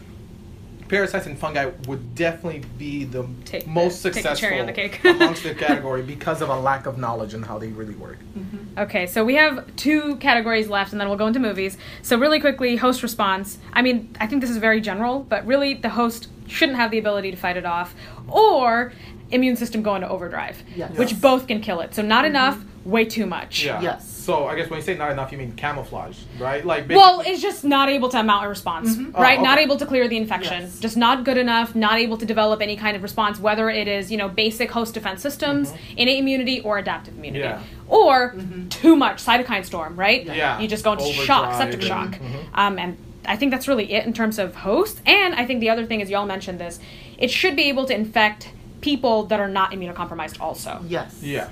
parasites and fungi would definitely be the Take the- most take the successful cherry on the cake. amongst the category because of a lack of knowledge on how they really work. Mm-hmm. Okay, so we have two categories left, and then we'll go into movies. So, really quickly, host response. I mean, I think this is very general, but really, the host shouldn't have the ability to fight it off, or immune system go into overdrive, Yes. which Yes. both can kill it. So, not enough, way too much. Yeah. Yes. So I guess when you say not enough, you mean camouflage, right? Like Well, it's just not able to mount a response, Oh, right? Not okay. able to clear the infection. Yes. Just not good enough, not able to develop any kind of response, whether it is, you know, basic host defense systems, innate immunity, or adaptive immunity. Yeah. Or too much cytokine storm, right? Yeah. You just go into shock, septic and- shock. Mhm. Um, and I think that's really it in terms of hosts. And I think the other thing is, y'all mentioned this, it should be able to infect people that are not immunocompromised also. Yes. Yeah.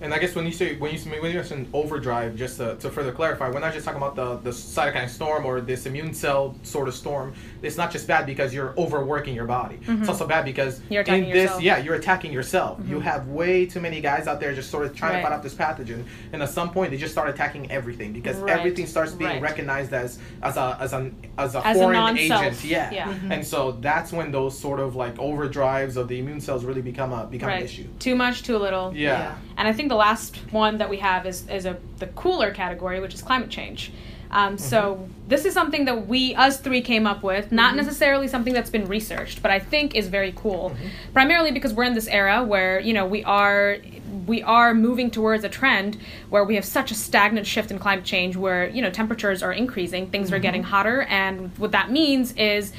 And I guess when you say when you when you mention overdrive, just to, to further clarify, we're not just talking about the the cytokine storm or this immune cell sort of storm. It's not just bad because you're overworking your body. It's also bad because Mm-hmm. You're attacking in this, yourself. Mm-hmm. yeah, you're attacking yourself. You have way too many guys out there just sort of trying Right. to fight off this pathogen, and at some point they just start attacking everything because Right. everything starts being Right. recognized as as a as an as a As a foreign non-self. agent. Yeah. Yeah. Mhm. And so that's when those sort of like overdrives of the immune cells really become a become an issue. Too much, too little. Yeah. And I think the last one that we have is, is a the cooler category, which is climate change. Um, mm-hmm. So this is something that we, us three, came up with. Not mm-hmm. necessarily something that's been researched, but I think is very cool. Mm-hmm. Primarily because we're in this era where you know we are we are moving towards a trend where we have such a stagnant shift in climate change, where you know temperatures are increasing, things are getting hotter, and what that means is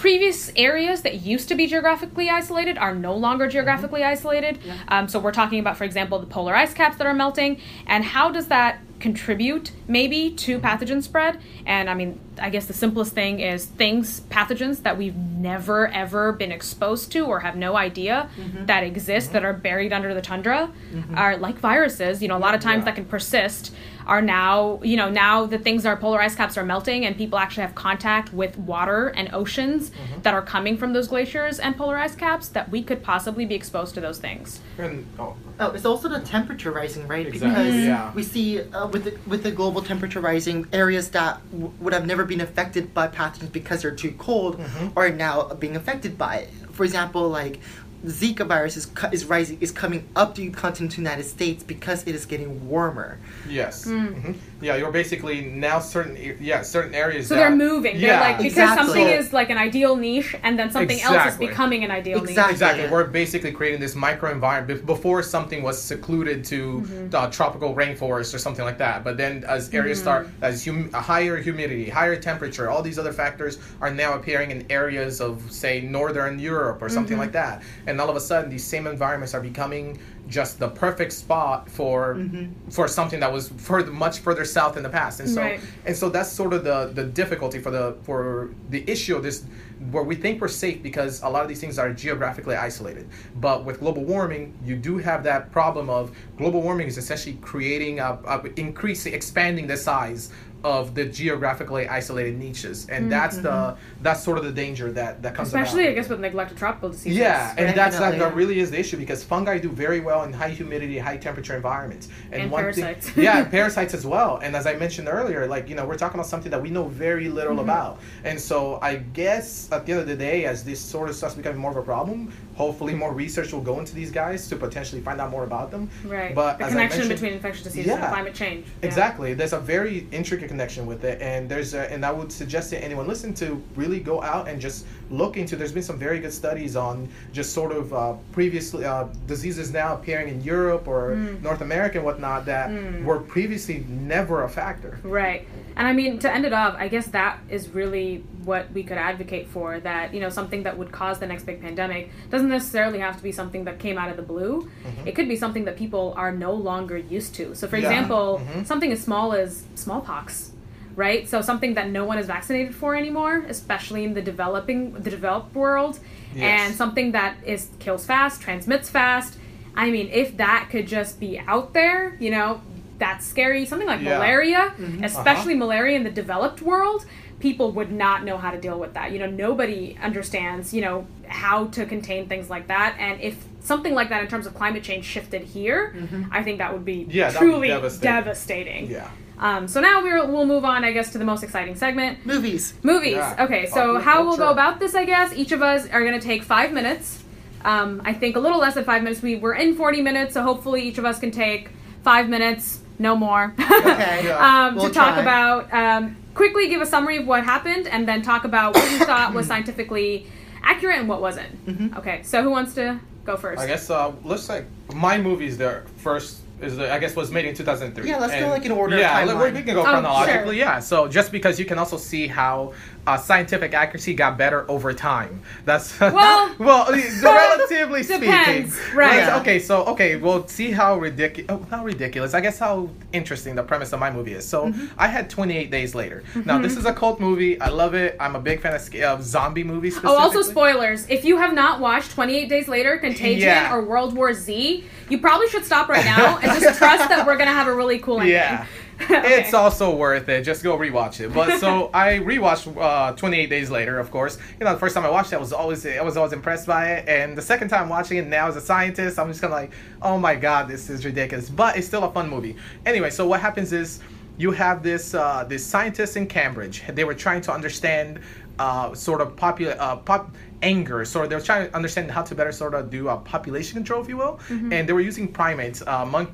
previous areas that used to be geographically isolated are no longer geographically isolated. Um, so we're talking about, for example, the polar ice caps that are melting, and how does that contribute maybe to pathogen spread? And I mean, I guess the simplest thing is things, pathogens that we've never ever been exposed to or have no idea mm-hmm. that exist that mm-hmm. are buried under the tundra mm-hmm. are like viruses. You know, a lot of times Yeah. that can persist are now you know now the things are polar ice caps are melting and people actually have contact with water and oceans that are coming from those glaciers and polar ice caps that we could possibly be exposed to those things And, oh, Oh, it's also the temperature rising, right? Exactly, Because yeah. we see uh, with the, with the global temperature rising, areas that w- would have never been affected by pathogens because they're too cold Mm-hmm. are now being affected by it. For example, like Zika virus is cu- is rising is coming up to the continental United States because it is getting warmer. Yes. hmm Yeah, you're basically now certain yeah certain areas. so that, they're moving they're Yeah. like because Exactly. something is like an ideal niche and then something else is becoming an ideal Exactly. Exactly. Yeah. We're basically creating this micro environment before something was secluded to Mm-hmm. the tropical rainforest or something like that. But then as areas Mm-hmm. start, as hum- a higher humidity, higher temperature, all these other factors are now appearing in areas of, say, northern Europe or something Mm-hmm. like that. And all of a sudden, these same environments are becoming just the perfect spot for mm-hmm. for something that was further, much further south in the past. And so Right. and so that's sort of the the difficulty for the for the issue of this where we think we're safe because a lot of these things are geographically isolated but with global warming you do have that problem of global warming is essentially creating a, a increasing expanding the size of the geographically isolated niches and that's the that's sort of the danger that that comes Mm-hmm. especially about. i guess with neglected tropical diseases Yeah, and that's that, that really is the issue because fungi do very well in high humidity, high temperature environments, And one parasites. Thing, yeah, parasites as well. And as I mentioned earlier, like you know, we're talking about something that we know very little Mm-hmm. about. And so I guess at the end of the day, as this sort of stuff's becoming more of a problem, hopefully more research will go into these guys to potentially find out more about them. right But the as I connection mentioned- between infectious diseases and climate change Yeah. Exactly. There's a very intricate connection with it, and there's a, and I would suggest to anyone listen to really go out and just look into. There's been some very good studies on just sort of uh, previously uh, diseases now appearing in Europe or Mm. North America and whatnot that were previously never a factor. Right. And I mean, to end it off, I guess that is really what we could advocate for that, you know, something that would cause the next big pandemic doesn't necessarily have to be something that came out of the blue. It could be something that people are no longer used to. So, for Yeah. example, Mhm. something as small as smallpox. Right, so something that no one is vaccinated for anymore, especially in the developing, the developed world, Yes. and something that is kills fast, transmits fast. I mean, if that could just be out there, you know, that's scary. Something like Yeah. malaria, Mm-hmm. especially Uh-huh. malaria in the developed world, people would not know how to deal with that. You know, nobody understands, you know, how to contain things like that. And if something like that in terms of climate change shifted here, I think that would be Mm-hmm. Yeah, that would be truly devastating. devastating. Yeah. Um, so now we're, we'll move on, I guess, to the most exciting segment. Movies. Movies. Yeah. Okay, so Popular how we'll go about this, I guess, each of us are going to take five minutes. Um, I think a little less than five minutes. We were in 40 minutes, so hopefully each of us can take five minutes, no more. Okay. Yeah. um, We'll to talk try. about, um, quickly give a summary of what happened, and then talk about what you thought was scientifically accurate and what wasn't. Mhm. Okay, so who wants to go first? I guess uh, let's like my movies there first is the, I guess was made in 2003. Yeah, let's go, like, in order Yeah, like, timeline. we can go Oh, chronologically. sure. Yeah, so just because you can also see how uh, scientific accuracy got better over time. That's Well- well, relatively Depends, speaking. right. Yeah. Okay, so okay, well, see how ridiculous. Oh, not ridiculous. I guess how interesting the premise of my movie is. So Mm-hmm. I had 28 Days Later. Now this is a cult movie. I love it. I'm a big fan of, of zombie movies. Oh, also spoilers. If you have not watched 28 Days Later, Contagion, Yeah. or World War Z, you probably should stop right now and just trust that we're gonna have a really cool ending. Yeah. Okay. It's also worth it. Just go rewatch it. But so I rewatched uh, 28 Days Later, of course. You know, the first time I watched it, I was always I was always impressed by it, and the second time watching it now as a scientist, I'm just kind of like, oh my god, this is ridiculous. But it's still a fun movie. Anyway, so what happens is you have this uh, this scientist in Cambridge. They were trying to understand uh, sort of popular uh, pop anger. So they were trying to understand how to better sort of do a population control, if you will. And they were using primates, uh, monk,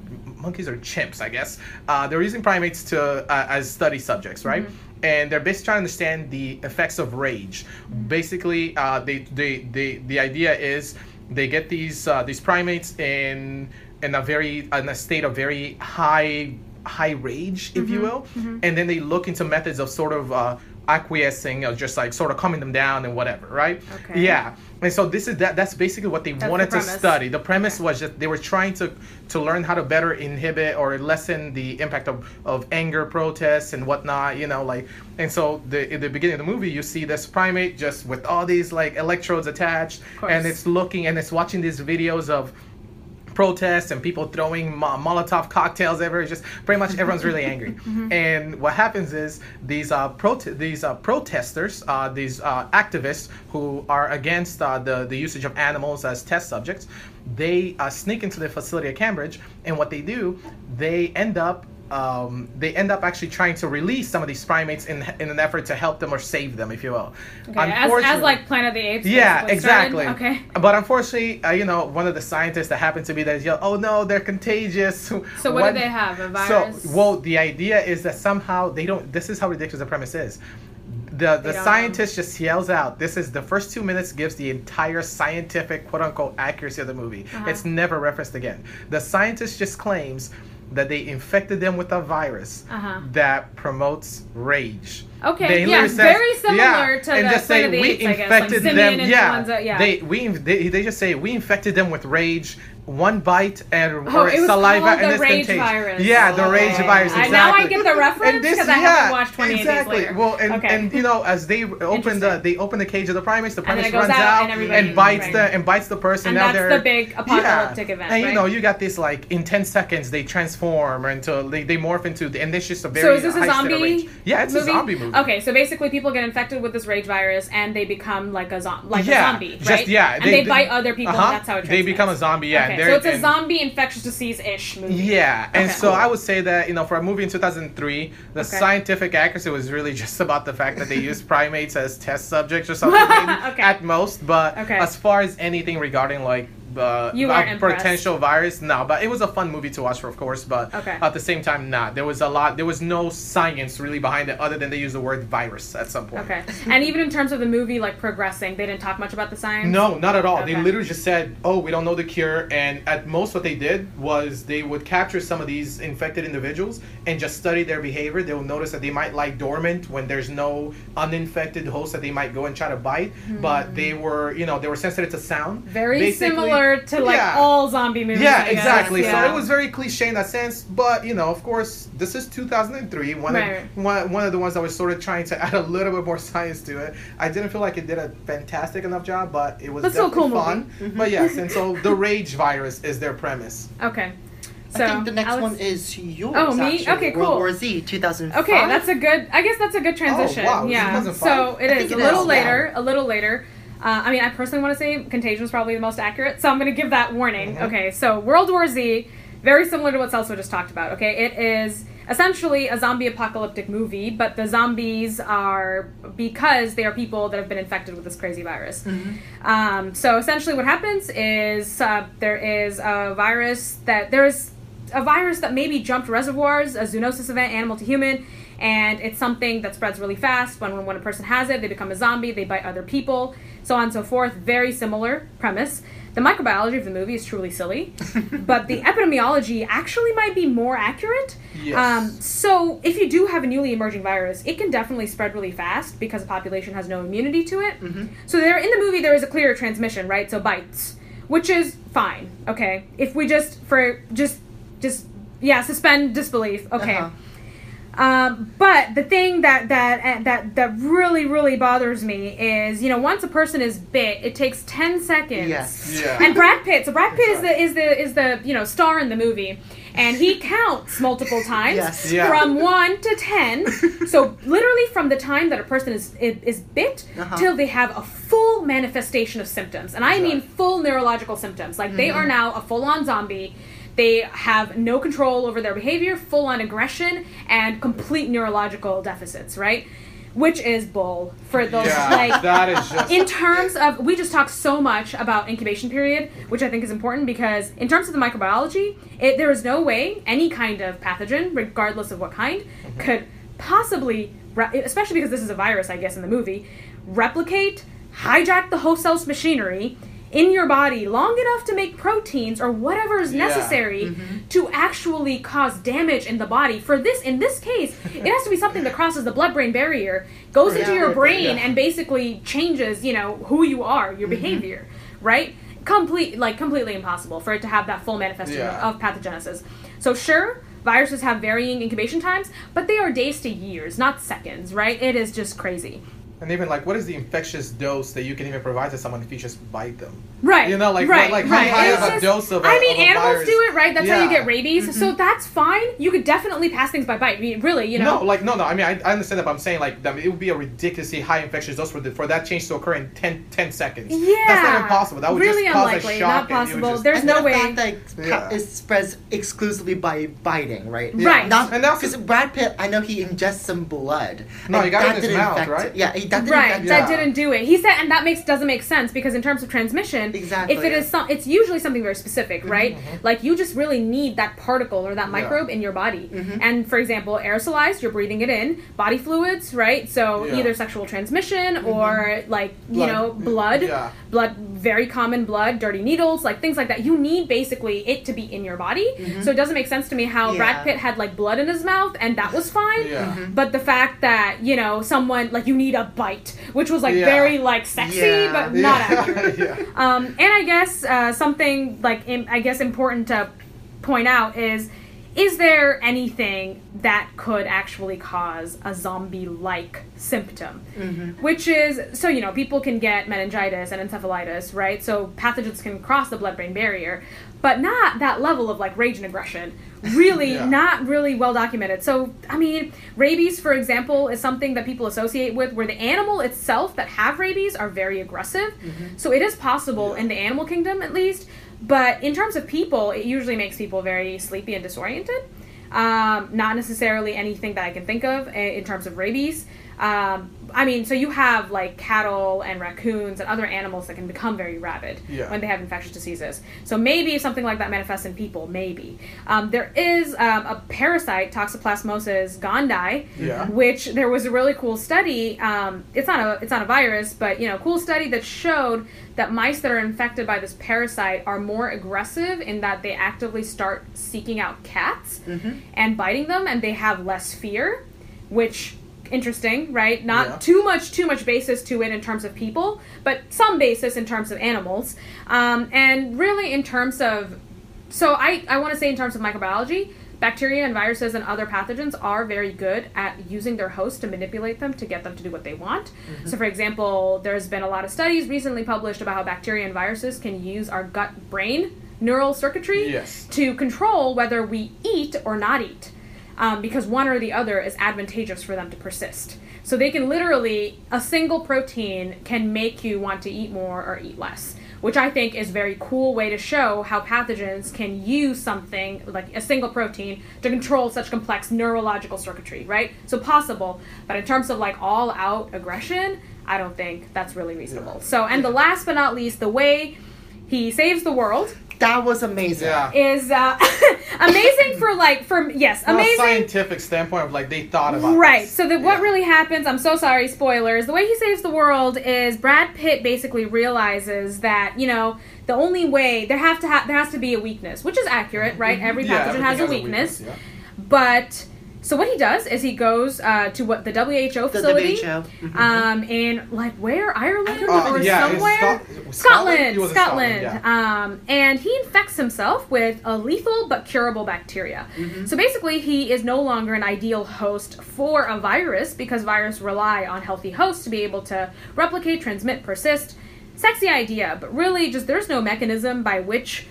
monkeys or chimps, I guess. Uh, they were using primates to uh, as study subjects, right? And they're basically trying to understand the effects of rage. Basically, uh, they, they, they, the idea is they get these uh, these primates in in a very in a state of very high high rage, if you will, and then they look into methods of sort of uh, acquiescing, or just like sort of calming them down and whatever, right? Okay. Yeah, and so this is that. That's basically what they the wanted to study. The premise was just they were trying to to learn how to better inhibit or lessen the impact of, of anger protests and whatnot. You know, like and so the in the beginning of the movie you see this primate just with all these like electrodes attached, and it's looking and it's watching these videos of protests and people throwing mo- Molotov cocktails everywhere. It's just pretty much everyone's really angry. And what happens is these uh, prote- these uh, protesters, uh, these uh, activists who are against uh, the the usage of animals as test subjects, they uh, sneak into the facility at Cambridge, and what they do, they end up. Um, they end up actually trying to release some of these primates in in an effort to help them or save them, if you will. Okay, as, as like Planet of the Apes. yeah, exactly. started. Okay. But unfortunately, uh, you know, one of the scientists that happened to be there is yell, "Oh no, they're contagious." So what do they have? A virus? So, well, the idea is that somehow they don't. This is how ridiculous the premise is. The the scientist just yells out. This is the first two minutes gives the entire scientific quote unquote accuracy of the movie. Uh-huh. It's never referenced again. The scientist just claims that they infected them with a virus Uh-huh. that promotes rage. Okay, They yeah, says- very similar to and the just say Planet of the we Apes, I guess, like infected them. Yeah, influenza, yeah. they we they, they just say we infected them with rage. One bite and Oh, or it was saliva and the it's rage contagious. virus. Yeah, the rage Okay. virus. I- Exactly. now I get the reference because I haven't watched 28 Days exactly. Later. Well, and, Okay. and you know, as they open the they open the cage of the primates, the And then primate runs out and everybody- bites right. the and bites the person. And now that's they're the big apocalyptic event, And you know, you got this like in ten seconds they transform until they, they morph into and it's just a very So is this a high state of zombie? Yeah, it's movie? a zombie movie. Okay, so basically, people get infected with this rage virus, and they become like a zo- like Yeah, a zombie, just- right? yeah, and they- bite other people. Uh-huh. That's how it. They become a zombie. Yeah, Okay, so it's a and- zombie infectious disease ish movie. Yeah, and Okay. so I would say that you know for a movie in 2003, the Okay. scientific accuracy was really just about the fact that they used primates as test subjects or something Okay. at most. But Okay. as far as anything regarding like uh, You a weren't potential virus. No, but it was a fun movie to watch, for of course. But Okay. at the same time, not. There was a lot. There was no science really behind it, other than they used the word virus at some point. Okay. And even in terms of the movie like progressing, they didn't talk much about the science. No, not at all. They literally just said, "Oh, we don't know the cure." And at most, what they did was they would capture some of these infected individuals and just study their behavior. They will notice that they might lie dormant when there's no uninfected host that they might go and try to bite. But they were, you know, they were sensitive to sound. Hmm. Very Basically- similar to like Yeah. all zombie movies. Yeah, I guess. exactly. Yeah. So it was very cliche in that sense, but you know, of course, this is 2003. One Right. of one, one of the ones that was sort of trying to add a little bit more science to it. I didn't feel like it did a fantastic enough job, but it was But still definitely cool fun. movie. But yes, and so the rage virus is their premise. Okay. So I think the next Alex- one is yours. Oh, me? actually. Okay, World. War Z, 2005. Okay, that's a good. I guess that's a good transition. Oh, wow, yeah. 2005? So it I is think a little is, later. yeah. A little later. Uh, I mean, I personally want to say Contagion is probably the most accurate, so I'm going to give that warning. Mhm. Okay, so World War Z, very similar to what Celso just talked about. Okay, it is essentially a zombie apocalyptic movie, but the zombies are because they are people that have been infected with this crazy virus. Um, so essentially, what happens is uh, there is a virus that there is a virus that maybe jumped reservoirs, a zoonosis event, animal to human, and it's something that spreads really fast. When when a person has it, they become a zombie, they bite other people, so on and so forth. Very similar premise. The microbiology of the movie is truly silly, but the epidemiology actually might be more accurate. Yes. Um, so if you do have a newly emerging virus, it can definitely spread really fast because the population has no immunity to it. So there in the movie there is a clear transmission, right? So bites, which is fine. Okay, if we just for just just yeah suspend disbelief. Okay. Uh-huh. Um, but the thing that that that that really really bothers me is you know once a person is bit, it takes ten seconds. Yes. Yeah. And Brad Pitt, so Brad Pitt is the is the is the you know star in the movie, and he counts multiple times Yes. Yeah. from one to ten. So literally from the time that a person is is, is bit Uh-huh. till they have a full manifestation of symptoms, and I mean full neurological symptoms. Like they are now a full on zombie. They have no control over their behavior, full on aggression, and complete neurological deficits. Right. Which is bull for those yeah, like that is just in terms of we just talked so much about incubation period which i think is important because in terms of the microbiology it, there is no way any kind of pathogen regardless of what kind mm-hmm. could possibly re- especially because this is a virus i guess in the movie replicate hijack the host cell's machinery in your body long enough to make proteins or whatever is Yeah. necessary to actually cause damage in the body. For this in this case it has to be something that crosses the blood brain barrier goes into your brain Yeah. and basically changes you know who you are your behavior right? Complete like completely impossible for it to have that full manifestation Yeah. of pathogenesis. So sure viruses have varying incubation times but they are days to years not seconds right? It is just crazy and even like what is the infectious dose that you can even provide to someone if you just bite them? Right. You know, like, right, what- like, how high It's of a just- dose of a- I mean, of a animals virus? do it, right? That's how you Yeah. Mm-hmm. get rabies. So that's fine. You could definitely pass things by bite. I mean, really, you know. No, like no, no. I mean, I, I understand that, but I'm saying like that it would be a ridiculously high infectious dose for the, for that change to occur in 10, 10 seconds. yeah. that's not impossible. That would really just cause unlikely. a shock. Not and it would possible. just- There's and no the way. fact that it Yeah. it spreads exclusively by biting, right? Yeah. Right. Not And that's- because Brad Pitt, I know he ingests some blood. No, he got it in his mouth, infect right? Yeah, he, that didn't right that Yeah. didn't do it he said and that makes doesn't make sense because in terms of transmission Exactly, if it yeah. is some it's usually something very specific mm-hmm, right mm-hmm. like you just really need that particle or that microbe in your body mm-hmm. and for example aerosolized you're breathing it in body fluids right so Yeah. either sexual transmission or like you Blood. know blood Yeah. blood very common blood dirty needles like things like that you need basically it to be in your body so it doesn't make sense to me how Yeah. brad pitt had like blood in his mouth and that was fine Yeah. Mm-hmm. but the fact that you know someone like you need a bite which was like Yeah. very like sexy Yeah. but not accurate. Um, and i guess uh, something like im- i guess important to point out is is there anything that could actually cause a zombie like symptom which is so you know people can get meningitis and encephalitis right? So pathogens can cross the blood brain barrier but not that level of like rage and aggression. Really Yeah. not really well documented. So i mean rabies for example is something that people associate with where the animal itself that have rabies are very aggressive. So it is possible in the animal kingdom at least. But in terms of people it usually makes people very sleepy and disoriented. Um, not necessarily anything that i can think of in terms of rabies Um, I mean, so you have like cattle and raccoons and other animals that can become very rabid Yeah. when they have infectious diseases. So maybe something like that manifests in people. Maybe um, there is um, a parasite, Toxoplasmosis gondii, Yeah. which there was a really cool study. Um, it's not a it's not a virus, but you know, cool study that showed that mice that are infected by this parasite are more aggressive in that they actively start seeking out cats and biting them, and they have less fear, which interesting, right? Not Yeah. too much too much basis to it in terms of people, but some basis in terms of animals, um, and really in terms of so I, I want to say in terms of microbiology, bacteria and viruses and other pathogens are very good at using their host to manipulate them to get them to do what they want. So for example, there's been a lot of studies recently published about how bacteria and viruses can use our gut brain neural circuitry Yes. to control whether we eat or not eat. Um, because one or the other is advantageous for them to persist. So they can literally, a single protein can make you want to eat more or eat less, which I think is a very cool way to show how pathogens can use something like a single protein to control such complex neurological circuitry, right? So possible, but in terms of like all out aggression, I don't think that's really reasonable. So, and the last but not least, the way he saves the world That was amazing. Yeah. is uh, amazing for like from yes From a amazing scientific standpoint of like they thought about right this. so the, what Yeah. really happens i'm so sorry spoilers the way he saves the world is brad pitt basically realizes that you know the only way there have to ha- there has to be a weakness which is accurate right every pathogen Yeah, everything has a weakness, yeah. but so what he does is he goes uh, to what the WHO facility, WHO. Mhm. um, in like where Ireland Uh, or yeah, somewhere, Scot- Scotland, Scotland? He was in Scotland. Scotland, Um, and he infects himself with a lethal but curable bacteria. So basically, he is no longer an ideal host for a virus because viruses rely on healthy hosts to be able to replicate, transmit, persist. Sexy idea, but really, just there's no mechanism by which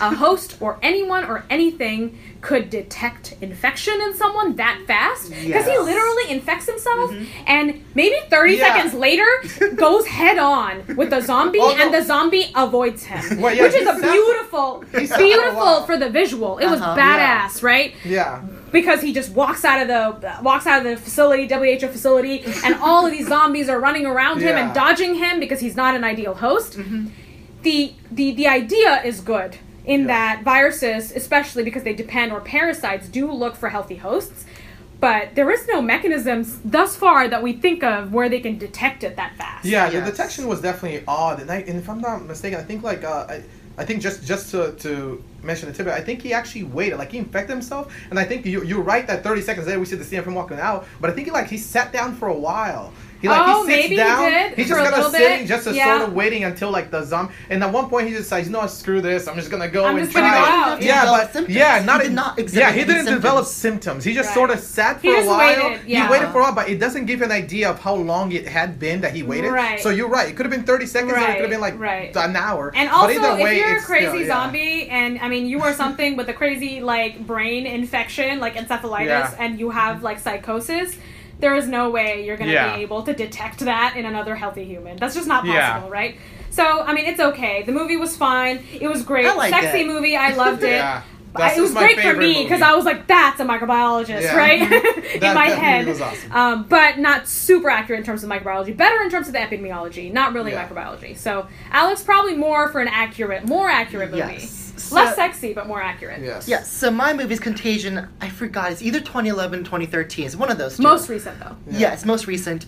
a host or anyone or anything could detect infection in someone that fast? Because he literally infects himself and maybe 30 Yeah. seconds later goes head on with the zombie Oh, no. and the zombie avoids him Well, yeah, which is a sat- beautiful for a beautiful for the visual. It was Uh-huh. badass right? Yeah. because he just walks out of the walks out of the facility WHO facility and all of these zombies are running around him and dodging him because he's not an ideal host. The the the idea is good in Yeah. that viruses especially because they depend or parasites do look for healthy hosts but there is no mechanisms thus far that we think of where they can detect it that fast Yeah, the detection was definitely odd, and, I, and if I'm not mistaken, I think like uh, I, I think just just to, to mention the tidbit, I think he actually waited, like he infected himself, and I think you you're right that 30 seconds later we see the scene of him walking out, but I think he like he sat down for a while. He like Oh, he sits maybe he down, did he's for just a kind of little sitting, bit. just to Yeah. sort of waiting until like the zombie, and at one point he decides, you know what, screw this, I'm just gonna go I'm and just gonna try. go it." out. Yeah, but symptoms. yeah, He not did not yeah, he didn't develop symptoms. symptoms. He just Right. sort of sat for He a while. waited, He waited for a while, but it doesn't give an idea of how long it had been that he waited. Right. So you're right. It could have been 30 seconds, or it could have been like right. an hour. And But also, either way, if you're a crazy still- yeah. zombie, and I mean, you are something with a crazy like brain infection, like encephalitis, Yeah. and you have like psychosis, there is no way you're going to Yeah. be able to detect that in another healthy human. That's just not Yeah. possible, right? So, I mean, it's okay. The movie was fine. It was great. I liked Sexy it. movie. I loved it. Yeah. I- it was my great for me because. I was like, "That's a microbiologist, Yeah. right?" in That- my that movie head, was awesome. um, but not super accurate in terms of microbiology. Better in terms of the epidemiology, not really Yeah. microbiology. So Alex probably more for an accurate, more accurate movie. Yes. Less sexy, but more accurate. Yes. Yes, so my movie's Contagion, I forgot, it's either 2011 2013. It's one of those two. Most recent though. Yes, most recent.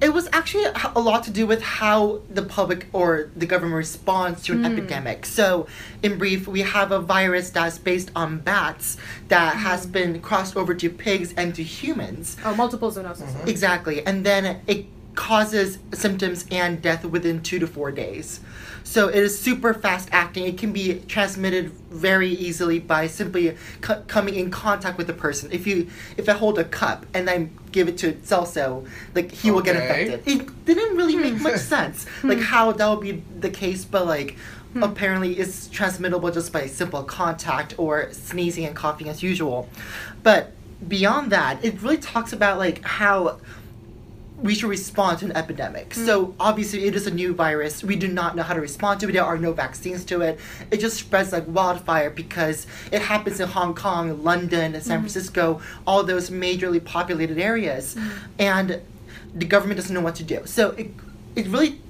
It was actually a a lot to do with how the public or the government responds to an epidemic. So, in brief, we have a virus that's based on bats that has been crossed over to pigs and to humans. Oh, multiple zoonosis. Mm-hmm. Exactly. And then it causes symptoms and death within two to four days. So it is super fast acting. It can be transmitted very easily by simply co- coming in contact with the person. If you if I hold a cup and I give it to Celso, like he will get Okay. infected. It didn't really make much sense, like how that would be the case, but like. Hmm. Apparently, it's transmittable just by simple contact or sneezing and coughing as usual. But beyond that, it really talks about like how we should respond to an epidemic. Mm. So obviously, it is a new virus. We do not know how to respond to it. There are no vaccines to it. It just spreads like wildfire because it happens in Hong Kong, London, San mm. Francisco, all those majorly populated areas. Mm. And the government doesn't know what to do. So it it really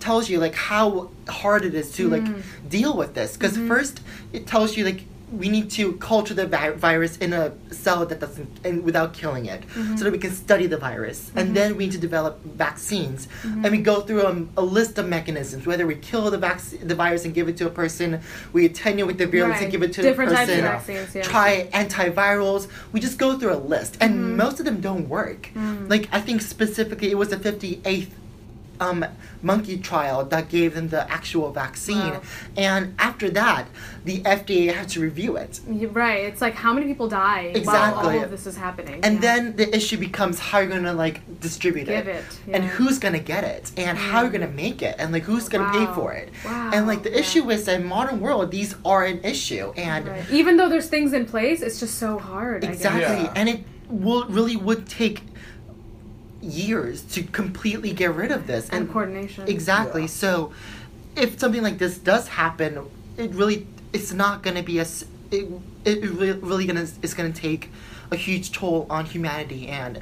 tells you like how hard it is to like deal with this because mm-hmm. first it tells you like we need to culture the vi- virus in a cell that doesn't and without killing it. So that we can study the virus. And then we need to develop vaccines. And we go through um, a list of mechanisms. Whether we kill the vac- the virus and give it to a person we attenuate the virus Right. and give it to Different a types of person vaccines, yeah. try antivirals. We just go through a list. And Mm-hmm. most of them don't work. Mm. like i think specifically it was the 58th um, monkey trial that gave them the actual vaccine. Wow. And after that, the FDA had to review it. You're right. It's like how many people die while Exactly. all of this is happening. And Yeah. then the issue becomes how you're gonna like distribute Give it, it, and yeah. Mm. who's gonna get it, and how you're gonna make it, and like who's gonna pay for it. Wow, And like the yeah. issue is that in modern world, these are an issue, and Right. even though there's things in place, it's just so hard. I guess. exactly, Yeah. and it will really would take years to completely get rid of this And coordination. Exactly. Yeah. So, if something like this does happen, it really it's not going to be a s- it, it really, really gonna it's going to take a huge toll on humanity and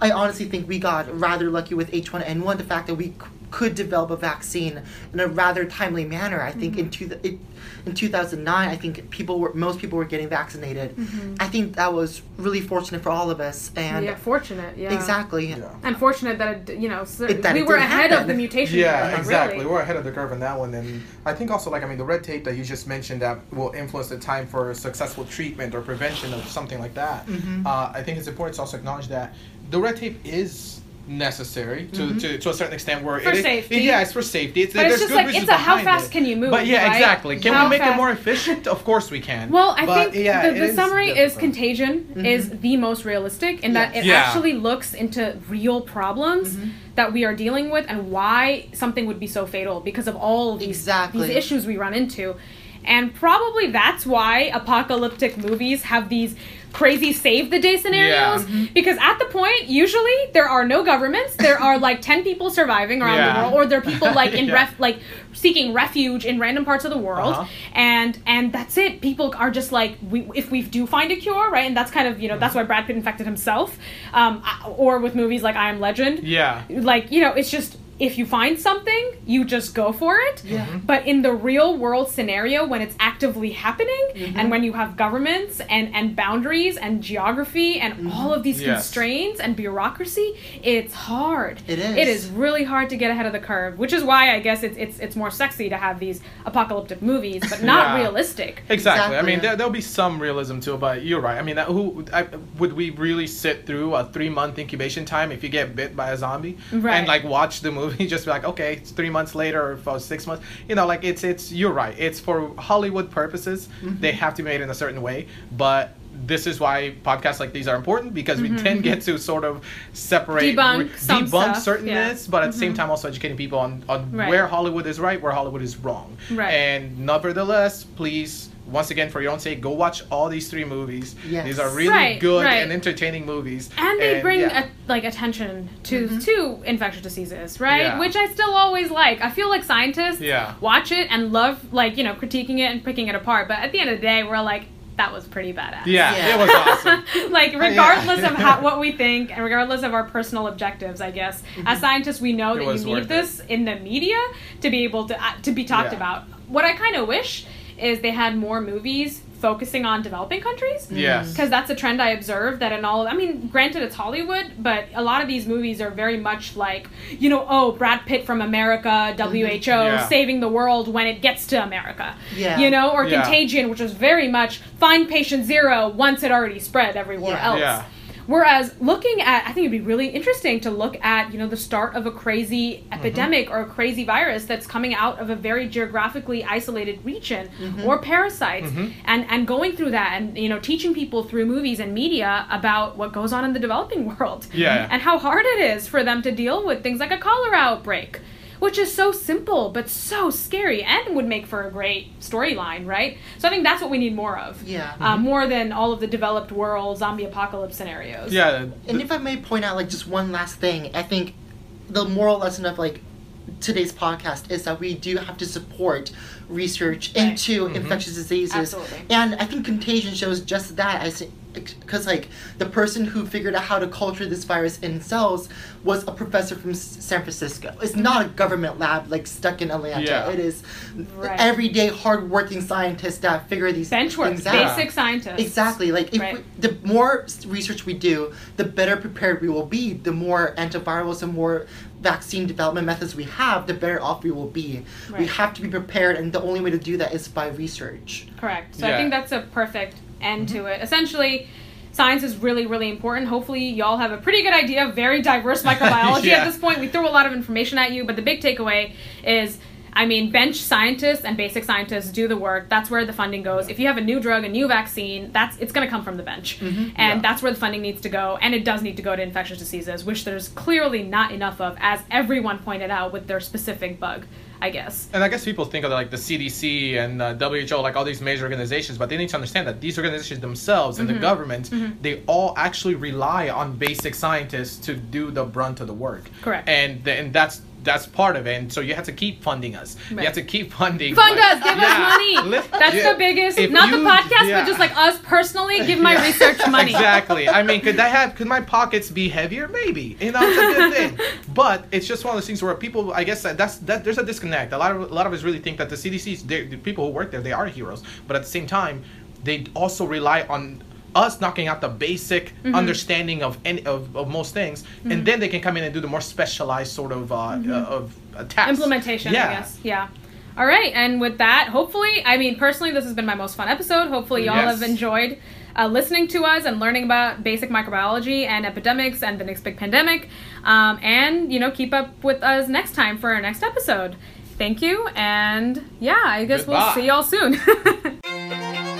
I honestly think we got rather lucky with H1N1 the fact that we c- could develop a vaccine in a rather timely manner. I think in two, it, in 2009 I think people were most people were getting vaccinated. I think that was really fortunate for all of us and yeah, fortunate. Yeah. exactly. Yeah. Unfortunate that it, you know so It- that we were didn't ahead of the mutation. Yeah, curve, exactly. Really. We're ahead of the curve in that one, and I think also like I mean the red tape that you just mentioned that will influence the time for successful treatment or prevention of something like that. Mm-hmm. Uh, I think it's important to also acknowledge that the red tape is necessary to, mm-hmm. to, to a certain extent where For it is- safety. yeah it's for safety it's, But it's there's just good like, reasons it's a how fast it. can you move, but yeah right? exactly can How we make fast- it more efficient of course we can Well, I But, think yeah, the, the is summary is difficult. contagion mm-hmm. is the most realistic in that it Yeah. actually looks into real problems mm-hmm. that we are dealing with and why something would be so fatal because of all these Exactly. these issues we run into. And probably that's why apocalyptic movies have these crazy save the day scenarios Yeah. because at the point usually there are no governments there are like 10 people surviving around Yeah. the world or there are people like in Yeah. ref like seeking refuge in random parts of the world Uh-huh. and and that's it people are just like we if we do find a cure right and that's kind of you know that's why brad pitt infected himself um or with movies like i am legend yeah like you know it's just if you find something you just go for it Yeah. Mm-hmm. but in the real world scenario when it's actively happening and when you have governments and and boundaries and geography and all of these Yes. constraints and bureaucracy it's hard It is. it is really hard to get ahead of the curve which is why i guess it's it's, it's more sexy to have these apocalyptic movies but not Yeah. realistic Exactly. I mean, there, there'll be some realism to it, but you're right. I mean, that, who I, would we really sit through a three month incubation time if you get bit by a zombie Right. and like watch the movie? Just be like, okay, it's three months later or was six months. You know, like it's it's you're right. It's for Hollywood purposes. Mm-hmm. They have to be made in a certain way, but. This is why podcasts like these are important because we then get to sort of separate, Mm-hmm. Debunk re- debunk stuff, certain yeah. Mm-hmm. myths, but at the same time also educating people on, on Right. where Hollywood is right, where Hollywood is wrong. Right. And nevertheless, please, once again, for your own sake, go watch all these three movies. Yes. These are really Right, good right. and entertaining movies. and they bring yeah. a, like attention to to infectious diseases right Yeah. which i still always like i feel like scientists Yeah. watch it and love like you know critiquing it and picking it apart but at the end of the day we're like that was pretty badass yeah, Yeah. it was awesome. like regardless of how, what we think and regardless of our personal objectives i guess as scientists we know It that you need worth this in the media to be able to uh, to be talked Yeah. about what i kind of wish is they had more movies focusing on developing countries mm. yes. because that's a trend I observed that in all. I mean, granted, it's Hollywood, but a lot of these movies are very much like you know, oh, Brad Pitt from America, mm-hmm. WHO Yeah. saving the world when it gets to America. Yeah. You know, or Yeah. Contagion, which was very much find patient zero once it already spread everywhere Yeah. else. Yeah. Whereas looking at, I think it'd be really interesting to look at, you know, the start of a crazy mm-hmm. epidemic or a crazy virus that's coming out of a very geographically isolated region mm-hmm. or parasites, mm-hmm. and and going through that and you know teaching people through movies and media about what goes on in the developing world, Yeah. and how hard it is for them to deal with things like a cholera outbreak. Which is so simple but so scary and would make for a great storyline, right? So I think that's what we need more of. Yeah. Uh, more than all of the developed world zombie apocalypse scenarios. Yeah. And if I may point out, like, just one last thing, I think the moral lesson of like today's podcast is that we do have to support research Right. into infectious diseases. Absolutely. And I think Contagion shows just that. I see, because like the person who figured out how to culture this virus in cells was a professor from S- San Francisco. It's not a government lab like stuck in Atlanta. Yeah. It is Right. everyday hardworking scientists that figure these bench work, things out. basic scientists. Exactly. Like if Right. we, the more research we do, the better prepared we will be. The more antivirals and more vaccine development methods we have, the better off we will be. We have to be prepared, and the only way to do that is by research. Correct. So I think that's a perfect end to mm-hmm. it. Essentially, science is really, really important. Hopefully, y'all have a pretty good idea of very diverse microbiology Yeah. at this point. We threw a lot of information at you, but the big takeaway is. I mean, bench scientists and basic scientists do the work. That's where the funding goes. If you have a new drug, a new vaccine, that's it's going to come from the bench, mm-hmm. and Yeah. that's where the funding needs to go. And it does need to go to infectious diseases, which there's clearly not enough of, as everyone pointed out with their specific bug. I guess. And I guess people think of like the CDC and uh, WHO, like all these major organizations, but they need to understand that these organizations themselves and the government, they all actually rely on basic scientists to do the brunt of the work. Correct. And th- and that's that's part of it. And so you have to keep funding us. You have to keep funding. Fund us, give Yeah. us money. That's yeah. the biggest, If not the podcast, yeah. but just like us personally, give my research money. Exactly. I mean, could that have? Could my pockets be heavier? Maybe. You know, it's a good thing. But it's just one of those things where people, I guess that that's that. There's a disconnect. A lot of a lot of us really think that the CDC's, the people who work there, they are heroes. But at the same time, they also rely on us knocking out the basic Mm-hmm. understanding of any of, of most things, and then they can come in and do the more specialized sort of uh, uh, of uh, tasks. Mm-hmm. Implementation, Yeah. I guess. Yeah. All right, and with that, hopefully, I mean, personally, this has been my most fun episode. Hopefully, y'all Yes. have enjoyed uh, listening to us and learning about basic microbiology and epidemics and the next big pandemic. Um, and, you know, keep up with us next time for our next episode. Thank you, and yeah, I guess Goodbye. we'll see y'all soon.